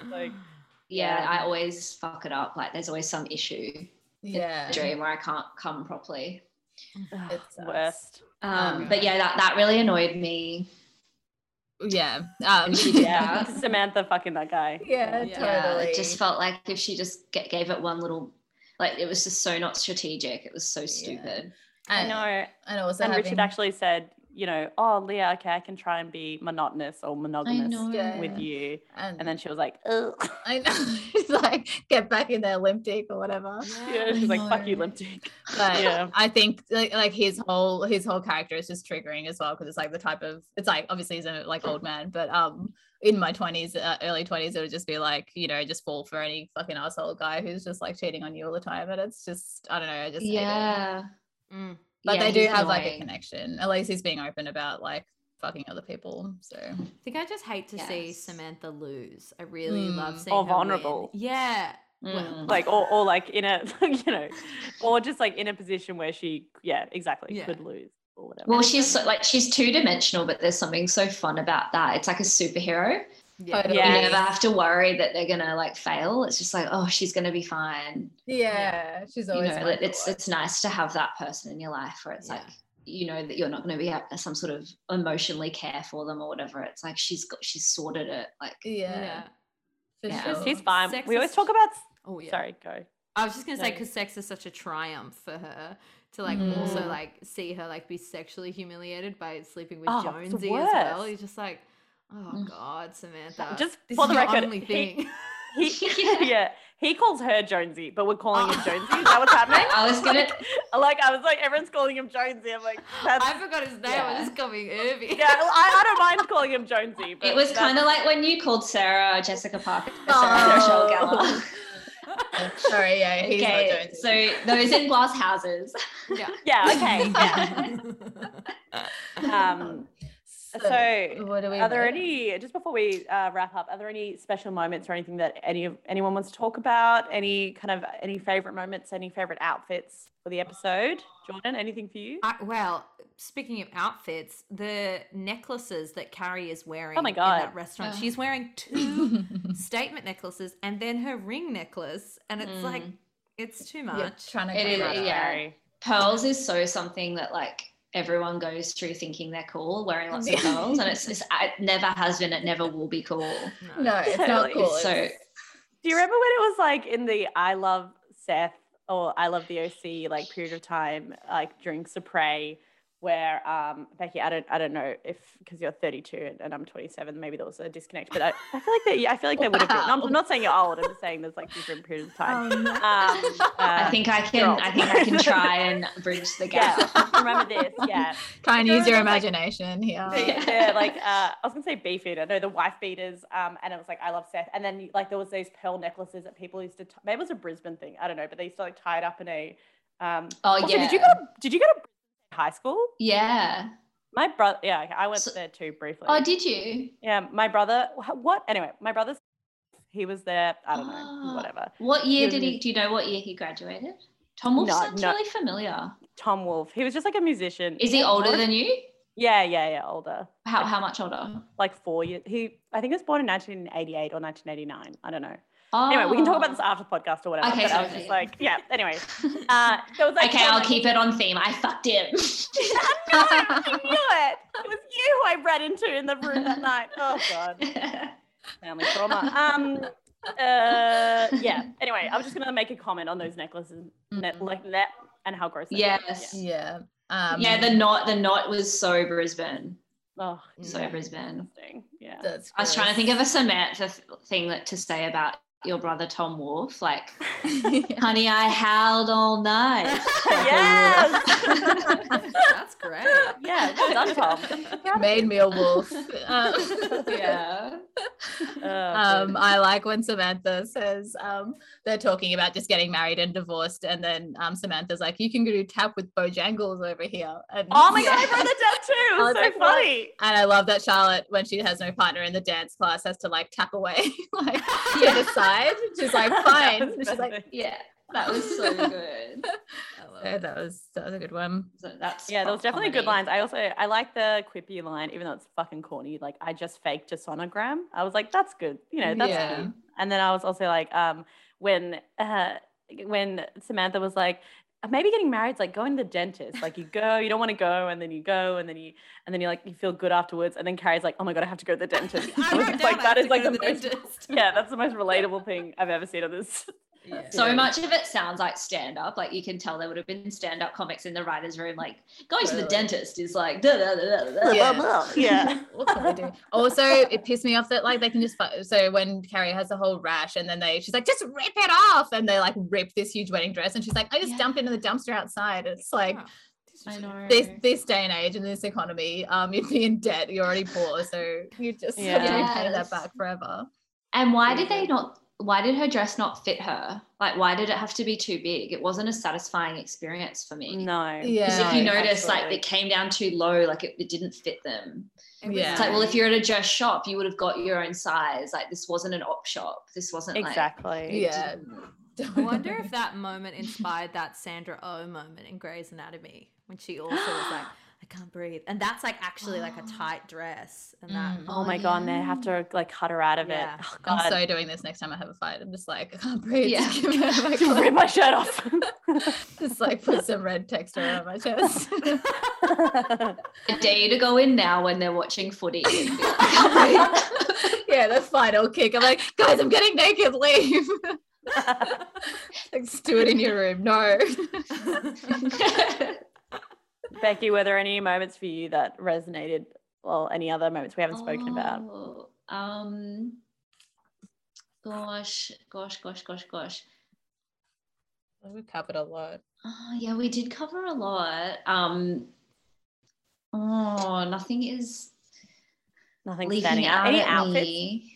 come constantly, on. just like yeah, Yeah. I always fuck it up. Like there's always some issue in yeah. the dream where I can't come properly. It's It worst. Um, Um, but yeah, that, that really annoyed me. Yeah. Um, And she did Yeah. Samantha fucking that guy. yeah, Yeah, totally. Yeah, it just felt like if she just g- gave it one little, like it was just so not strategic. It was so stupid. I and, know. and also And having, Richard actually said, you know, oh Leah, okay, I can try and be monotonous or monogamous with you. and, And then she was like, Ugh. I know she's like get back in their limp dick or whatever. yeah, I she's like, fuck you, know. limp dick. But Yeah. I think like, like his whole his whole character is just triggering as well because it's like the type of it's like obviously he's a like old man, but um in my twenties, uh, early twenties, it would just be like you know just fall for any fucking asshole guy who's just like cheating on you all the time, and it's just I don't know, I just hate it. Yeah. Mm. But Yeah, they do he's have like a connection. At least he's being open about like fucking other people. So I think I just hate to see Samantha lose. I really love Mm. seeing Or her win. vulnerable. Yeah. Mm. Like or, or like in a you know, or just like in a position where she yeah, exactly, Yeah. could lose or whatever. Well, she's so, like she's two dimensional, but there's something so fun about that. It's like a superhero. Yeah. Totally. Yeah. You never have to worry that they're gonna like fail. It's just like, oh, she's gonna be fine. yeah, she's always. You know, fun it's it's nice to have that person in your life where it's Yeah. like you know that you're not going to be a, some sort of emotionally care for them or whatever. It's like she's got she's sorted it. Like yeah, Yeah. for Yeah. sure. She's, she's fine. Sex we always talk about Oh yeah. sorry, go. I was just gonna say because sex is such a triumph for her to like also Mm. like see her like be sexually humiliated by sleeping with Oh, Jonesy as well. worst. You're just like, oh Mm. god, Samantha. Just this for is the your record, only he- thing. He, yeah, he calls her Jonesy, but we're calling him Jonesy. Is that what's happening? I was gonna. Like I was like, everyone's calling him Jonesy. I'm like, that's, I forgot his name. Yeah. I was coming Irby. yeah, I, I don't mind calling him Jonesy. But It was kind of like when you called Sarah Jessica Parker. Sarah Oh. Michelle Gellar. Sorry, yeah, he's not Okay, Jonesy. so those in glass houses. yeah. Yeah. Okay. Yeah. Um. So, what do we are there rate? any just before we uh, wrap up? Are there any special moments or anything that any of anyone wants to talk about? Any kind of any favorite moments? Any favorite outfits for the episode? Jordan, anything for you? I, well, speaking of outfits, the necklaces that Carrie is wearing Oh my god in God. that restaurant, Oh. she's wearing two statement necklaces and then her ring necklace, and it's Mm. like it's too much Yeah, much. trying to It get is- that yeah. Pearls is so something that like everyone goes through thinking they're cool, wearing lots of Yeah. pearls, and it's, it's it never has been. It never will be cool. No, it's not cool. So Do you remember when it was like in the I love Seth or I love the OC like period of time, like during Supre, where um Becky, I don't I don't know if because you're 32 and, and I'm 27, maybe there was a disconnect, but I, I feel like that yeah, I feel like there would have been. no, I'm, I'm not saying you're old. I'm just saying there's like different periods of time. No. Um, I uh, think I can. I think I can try and bridge the yeah, gap. remember this? Yeah, Try and There use your was, like- imagination here. the, the, like uh, I was gonna say beef eater, no, the wife beaters, um, and it was like I love Seth, and then like there was those pearl necklaces that people used to. T- maybe it was a Brisbane thing, I don't know, but they used to like tie it up in a. Um, Oh also, yeah. Did you go to Did you go to high school? Yeah. My brother, yeah, I went So- there too briefly. Oh, did you? yeah, my brother. What? Anyway, my brother. He was there. I don't know. Ah. Whatever. What year He did in he? Do you know what year he graduated? Tom Wolf No, sounds no. really familiar. Tom Wolf. He was just like a musician. Is he older than you? Yeah, yeah, yeah, older. How how much older? Like four years. He, I think, he was born in 1988 or 1989. I don't know. Oh. Anyway, we can talk about this after podcast or whatever. Okay, but I was just like, yeah. Anyway, uh, there was like, okay, there I'll was, keep it on theme. I fucked him. no, I knew it. It was you who I read into in the room that night. Oh god, family trauma. Um, uh, yeah. Anyway, I was just gonna make a comment on those necklaces, net, Mhm. like net, and how gross. they were. yes. yeah. Um, yeah, the knot. The knot was so Brisbane. Oh, So yeah. Brisbane. Yeah. that's I was trying to think of a Samantha th- thing that to say about your brother Tom Wolf, Like, honey, I howled all night. yes. That's great. yeah. Well done, Tom. Made me a wolf. Um, yeah. Oh, um. I like when Samantha says um, they're talking about just getting married and divorced, and then um, Samantha's like, "You can go do tap with Bojangles over here." And, oh my god, I Yeah. wrote that down too. It was was so like, what? funny. And I love that Charlotte, when she has no partner in the dance class, has to like tap away, like to the side. She's like, fine. was And she's like. Yeah. That was so good. I love that was that was a good one. So that's Yeah, there was pop definitely good lines. I also I like the quippy line, even though it's fucking corny. Like I just faked a sonogram. I was like, that's good. You know, that's Yeah. cute. And then I was also like, um, when uh when Samantha was like, Uh, maybe getting married is like going to the dentist. Like you go, you don't want to go, and then you go, and then you and then you like you feel good afterwards. And then Carrie's like, oh my god, I have to go to the dentist. I I was wrote like, have is like go the most dentist. yeah, that's the most relatable thing I've ever seen on this. Yeah. So Yeah. much of it sounds like stand up. Like you can tell there would have been stand up comics in the writer's room. Like going to the dentist is like, da, da, da, da, da. Yeah. yeah. What can they do? Also, it pissed me off that like they can just so when Carrie has a whole rash and then they she's like just rip it off and they like rip this huge wedding dress and she's like I just Yeah. dumped it in the dumpster outside. It's like I know. this this day and age in this economy, um, you'd be in debt. You're already poor, so you just Yeah. have to pay that back forever. And why did they not? Why did her dress not fit her? Like, why did it have to be too big? It wasn't a satisfying experience for me. No. Yeah. Because if you No, notice, like it came down too low, like it, it didn't fit them. It Yeah. It's like, well, if you're at a dress shop, you would have got your own size. Like this wasn't an op shop. This wasn't like Exactly. Yeah. I wonder if that moment inspired that Sandra Oh moment in Grey's Anatomy when she also was like, I can't breathe. And that's like actually like a tight dress. And that Mm. Oh my god, and they have to like cut her out of Yeah. it. Oh, I'm god. so doing this next time I have a fight. I'm just like I can't breathe. Yeah. Just give me my Just rip my shirt off. Just like put some red texture on my chest. a day to go in now when they're watching footy. and be like, "I can't breathe." yeah, the final kick. I'm like, guys, I'm getting naked. Leave. like, just do it in your room. No. Becky, were there any moments for you that resonated? Well, any other moments we haven't spoken about? Oh, Um, gosh, gosh, gosh, gosh, gosh. we covered a lot. Oh, yeah, we did cover a lot. Um, oh, nothing is Nothing leaping out. out Any at outfits? me.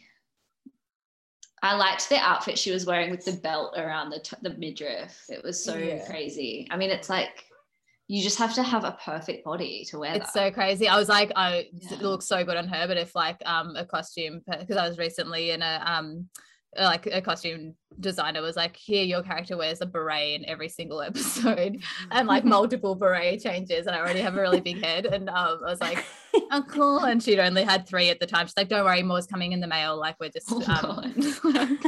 I liked the outfit she was wearing with the belt around the t- the midriff. It was so Yeah. crazy. I mean, it's like you just have to have a perfect body to wear It's that. so crazy. I was like, oh, it looks so good on her. But if like um a costume, because I was recently in a um like a costume designer was like, here your character wears a beret in every single episode, and like multiple beret changes, and I already have a really big head, and um I was like, oh cool, and she'd only had three at the time. She's like, don't worry, more's coming in the mail. Like we're just Oh, um,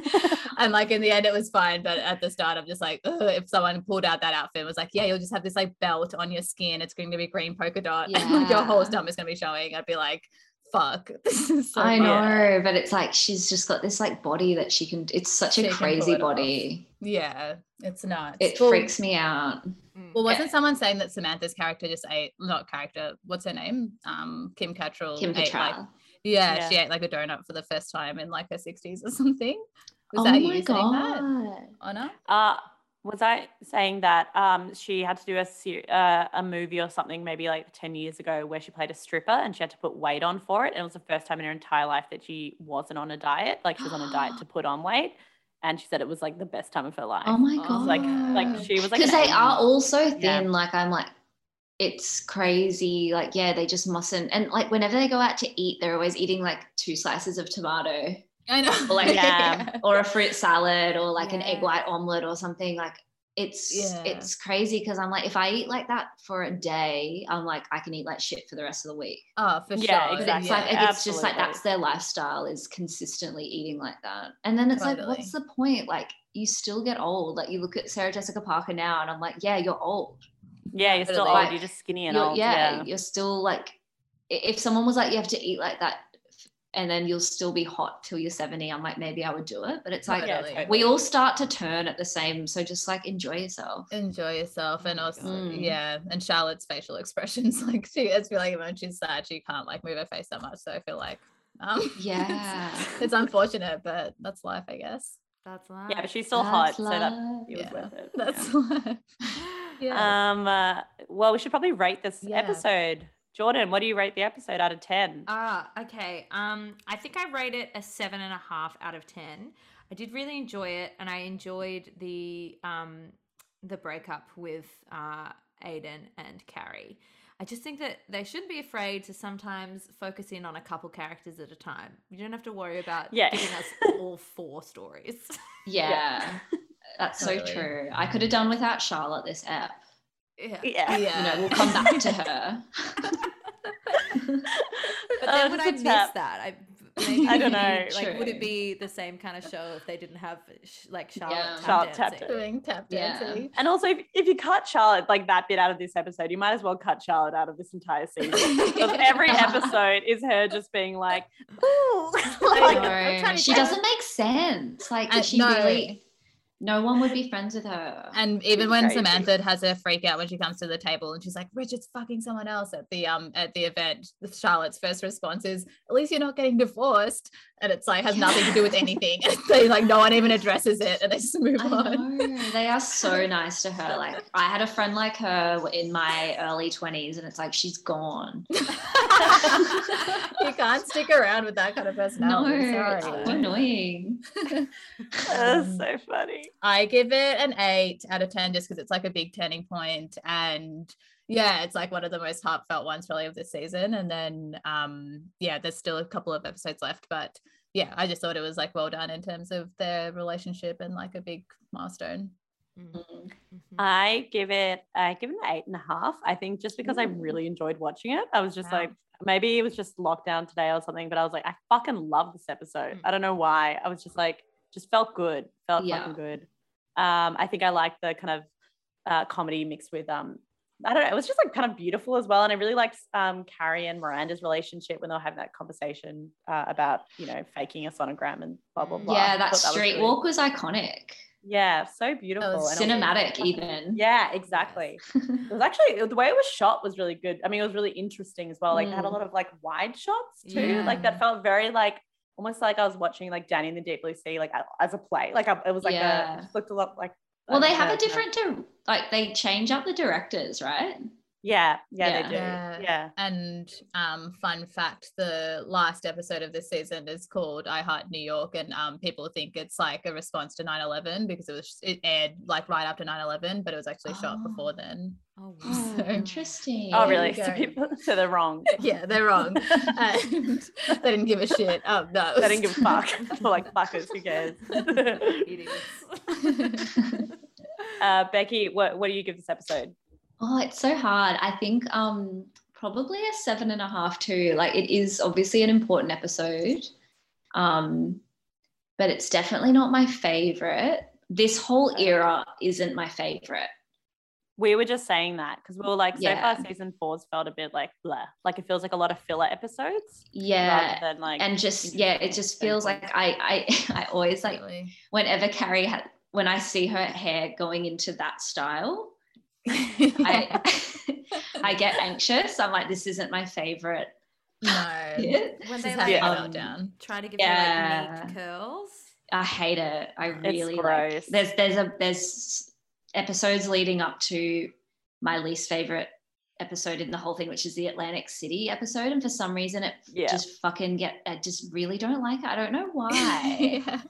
and like in the end it was fine but at the start i'm just like if someone pulled out that outfit and was like yeah you'll just have this like belt on your skin. It's going to be green polka dot. And like your whole Yeah. stomach is going to be showing. I'd be like fuck this is so I fun. know, but it's like she's just got this like body that she can. It's such She a crazy it off. body. yeah it's nuts It well, freaks me out. Mm. well wasn't someone saying that samantha's character just ate not character what's her name um kim cattrall Kim ate, like, Cattrall. yeah, Yeah. she ate like a donut for the first time in like her 60s or something was oh that my you saying that god! Anna? Uh, was I saying that um, she had to do a ser- uh, a movie or something maybe like 10 years ago where she played a stripper and she had to put weight on for it. And it was the first time in her entire life that she wasn't on a diet. Like she was on a diet to put on weight. And she said it was like the best time of her life. Oh my god! Like, like she was like, because they are 80s all so thin. Yeah. Like I'm like, it's crazy. Like yeah, they just mustn't. And like whenever they go out to eat, they're always eating like two slices of tomato i know Or, like, Yeah. or a fruit salad or like an egg white omelet or something. Like it's Yeah. it's crazy because I'm like, if I eat like that for a day, I'm like, I can eat like shit for the rest of the week. oh for Yeah, sure But exactly. it's like Yeah, it's just like that's their lifestyle is consistently eating like that. And then it's like, what's the point? Like you still get old. Like you look at Sarah Jessica Parker now, and I'm like, yeah, you're old. Yeah, you're still Totally. old. You're just skinny and old. yeah, Yeah. you're still like, if someone was like, you have to eat like that, and then you'll still be hot till you're 70. I'm like, maybe I would do it. But it's like Totally. totally. we all start to turn at the same. So just like enjoy yourself. enjoy yourself and my also God. Mm. yeah and charlotte's facial expressions like she i feel like when she's sad she can't like move her face that much so i feel like um Yeah. it's unfortunate but that's life i guess That's life. Yeah, but she's still hot. That's So that life. it was Yeah, worth it. that's yeah. life yeah Um, uh, well, we should probably rate this Yeah. episode. Jordan, what do you rate the episode out of 10? Ah, okay. Um, I think I rate it a seven and a half out of ten. I did really enjoy it, and I enjoyed the um the breakup with uh Aidan and Carrie. I just think that they shouldn't be afraid to sometimes focus in on a couple characters at a time. You don't have to worry about Yeah. giving us all four stories. Yeah. That's so true. I could have done without Charlotte this app. Yeah. yeah. You know, we'll come back to her. But Uh, then would I I a miss tap. that? I maybe I don't know. Like, would it be the same kind of show if they didn't have sh- like Charlotte Yeah. tap Charlotte tap dancing? doing tap Yeah. dancing And also, if, if you cut Charlotte like that bit out of this episode, you might as well cut Charlotte out of this entire season. Because every episode is her just being like, ooh. Like. I'm she doesn't make sense. Like, And she no. really, no one would be friends with her. and even when crazy. Samantha has her freak out when she comes to the table and she's like, Richard's fucking someone else at the um at the event, Charlotte's first response is, At least you're not getting divorced. And it's like has nothing to do with anything. they like no one even addresses it and they just move I on. know. They are so nice to her. Like, I had a friend like her in my early 20s, and it's like, she's gone. you can't stick around with that kind of No, personality. it's Sorry. so annoying. That's Um, so funny. I give it an eight out of 10 just because it's like a big turning point and yeah, it's like one of the most heartfelt ones probably of this season. And then um yeah, there's still a couple of episodes left, but yeah, I just thought it was like well done in terms of their relationship and like a big milestone. Mm, Mm. mhm. I give it, I give it an eight and a half. I think just because I really enjoyed watching it, I was just Wow. like, maybe it was just lockdown today or something, but I was like, I fucking love this episode. Mm. I don't know why. I was just like, just felt good, felt Yeah. fucking good. Um, I think I liked the kind of uh, comedy mixed with um, I don't know. It was just like kind of beautiful as well, and I really liked um, Carrie and Miranda's relationship when they were having that conversation uh, about you know faking a sonogram and blah blah blah. Yeah, that was street really- walk was iconic. Yeah, so beautiful. was and it was- Cinematic, even. Yeah, exactly. It was actually the way it was shot was really good. I mean, it was really interesting as well. Like, it had a Mm. lot of like wide shots too. Yeah. Like that felt very like almost like I was watching like Danny and the Deep Blue Sea, like as a play. Like I, it was like a Yeah. it just looked a lot like. Well, they have a different, like they change up the directors, right? Yeah, yeah, Yeah. they do. Yeah. Yeah. And um, fun fact: the last episode of this season is called "I Heart New York," and um, people think it's like a response to 9/11 because it was it aired like right after 9/11, but it was actually shot Oh. before then. Oh, Oh, So- interesting. Oh, really? So people, so they're wrong. yeah, they're wrong, and they didn't give a shit. Oh no, They didn't give a fuck. They're like fuckers. Who cares? idiots. uh, Becky, what what do you give this episode? Oh, it's so hard. I think um probably a seven and a half too. Like it is obviously an important episode. Um, but it's definitely not my favorite. This whole era isn't my favorite. We were just saying that because we were like, so Yeah. far season four's felt a bit like blah. Like it feels like a lot of filler episodes. Yeah. Rather than like And just yeah, it just feels like I I I always like whenever Carrie had when I see her hair going into that style, I I get anxious. I'm like, this isn't my favorite. no. bit. when they having like a um, meltdown. try to give her Yeah. like neat curls. I hate it. I really like. gross. There's there's a there's episodes leading up to my least favorite episode in the whole thing, which is the Atlantic City episode, and for some reason it Yeah. just fucking get. I just really don't like it. I don't know why. yeah.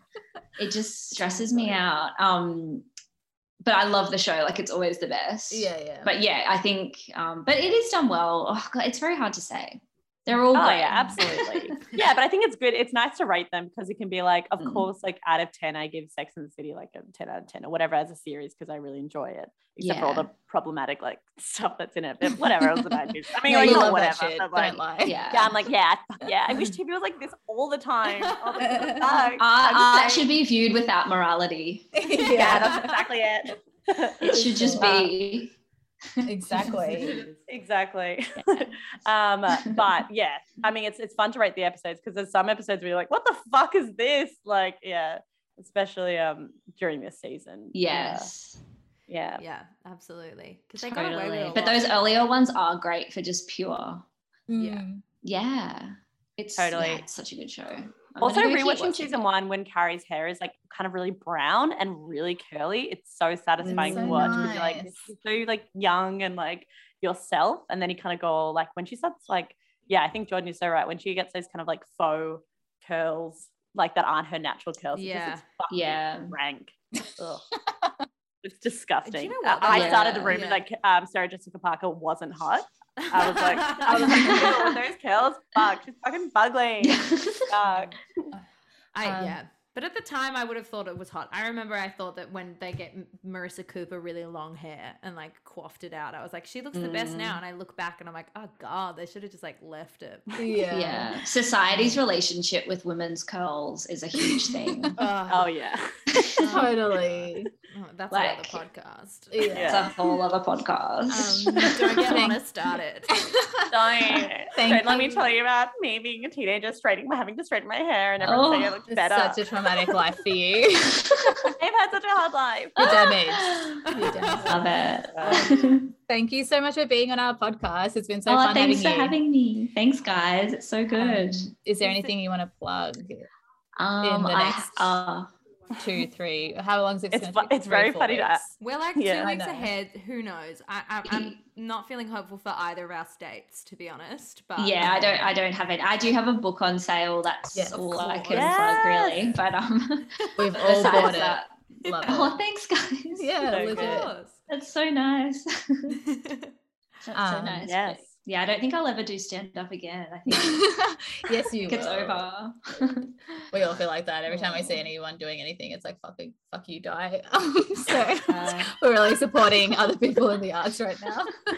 it just stresses me out. Um, but I love the show. Like it's always the best. yeah, yeah. But yeah, I think. Um, but it is done well. Oh God, it's very hard to say. They're all Oh great. yeah, absolutely. yeah, but I think it's good. It's nice to rate them because it can be like, of Mm. course, like out of ten, I give Sex and the City like a ten out of ten or whatever as a series because I really enjoy it. Except for all the problematic like stuff that's in it. But whatever else about it. I mean, No, like not love whatever. that shit. but, like, Don't lie. Yeah. yeah, I'm like, yeah, yeah. I wish TV was like this all the time. What the fuck? Art, I'm art saying- should be viewed without morality. yeah, that's exactly it. It should just uh, be. Exactly. exactly. um, but yeah, I mean, it's it's fun to rate the episodes because there's some episodes where you're like, what the fuck is this? Like, yeah, especially um during this season. Yes. Yeah. Yeah, absolutely. Because they got away with Totally. But those earlier ones are great for just pure. Yeah. Mm. Yeah. It's Totally. yeah, it's such a good show. I'm Also, go keep rewatching season one when Carrie's hair is like kind of really brown and really curly, it's so satisfying so to watch because you're like you're so like young and like yourself, and then you kind of go like when she starts like yeah, I think Jordan is so right when she gets those kind of like faux curls like that aren't her natural curls. Yeah. it's fucking Yeah. rank. It's disgusting. know I- Yeah. started the rumor Yeah. that um, Sarah Jessica Parker wasn't hot. I was like, I was like, with those curls, fuck, she's fucking bugly. Fuck. I Um, yeah. But at the time, I would have thought it was hot. I remember I thought that when they get Marissa Cooper really long hair and like coiffed it out, I was like, she looks the best now. Mm. And I look back and I'm like, oh god, they should have just like left it. Yeah. yeah. Society's relationship with women's curls is a huge thing. Ugh. Oh yeah. Totally. Oh, that's Like- another podcast. Yeah. It's a whole other podcast. Um, Don't get Thank- Lana started. Don't. Thank Don't let me tell you about me being a teenager, straightening, having to straighten my hair, and everyone saying I Oh, look better. such a traumatic life for you. I've had such a hard life. You're damaged. You're damaged. Love it. Thank you so much for being on our podcast. It's been so oh, fun thanks having for you. For having me. Thanks, guys. It's so good. Um, is there anything you want to plug? Um, the I, next- uh, Two, three. How long is it? It's fu- take? it's Three, very funny to- weeks? We're like Yeah. two weeks ahead. Who knows? I, I, I'm not feeling hopeful for either of our states, to be honest. But yeah, I don't. I don't have it. I do have a book on sale. That's Yes, all I course. can plug, really. But um, We've all besides bought that, it. Love oh, it. thanks, guys. Yeah, So of course. That's so nice. That's so Um, nice. Yes. But yeah, I don't think I'll ever do stand up again. I think, yes, you. think it's will. over. We all feel like that every time we see anyone doing anything. It's like fucking fuck you, die. Um, so Uh, we're really supporting other people in the arts right now.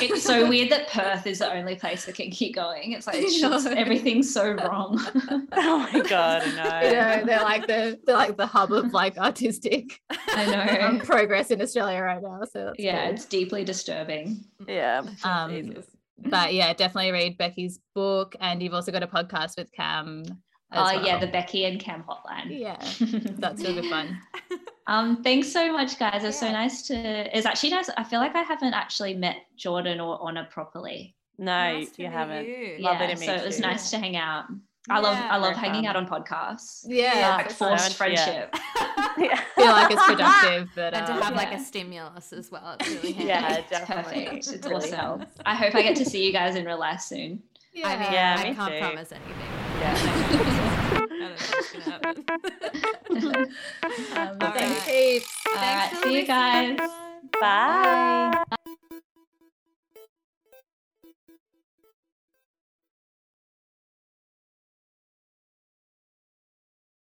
it's so weird that Perth is the only place that can keep going. It's like it's just, everything's so wrong. Oh my god, I you know. know, they're like the they're like the hub of like artistic I um, know. progress in Australia right now. So that's Yeah, cool. it's deeply disturbing. Yeah. Um, Jesus. but yeah, definitely read Becky's book, and you've also got a podcast with Cam. as Oh yeah, well. the Becky and Cam hotline. yeah, that's gonna fun. Um, thanks so much, guys. It's so nice to. It's actually nice. I feel like I haven't actually met Jordan or Honor properly. No, Nice to you haven't. you. Lovely yeah, to so meet it was you. nice to hang out. I love Yeah, I love hanging fun. out on podcasts. Yeah, yeah like for forced fun. Yeah. friendship. Yeah. feel like it's productive, but and to um, have like a stimulus as well. It's really handy. Yeah, It's definitely. perfect. It's Really awesome. helps. I hope I get to see you guys in real life soon. yeah. I mean, Yeah, I can't too. promise anything. Yeah. I don't know what's gonna happen. Um, All thanks, right. heaps. All Thanks right, for see you guys. everyone. Bye.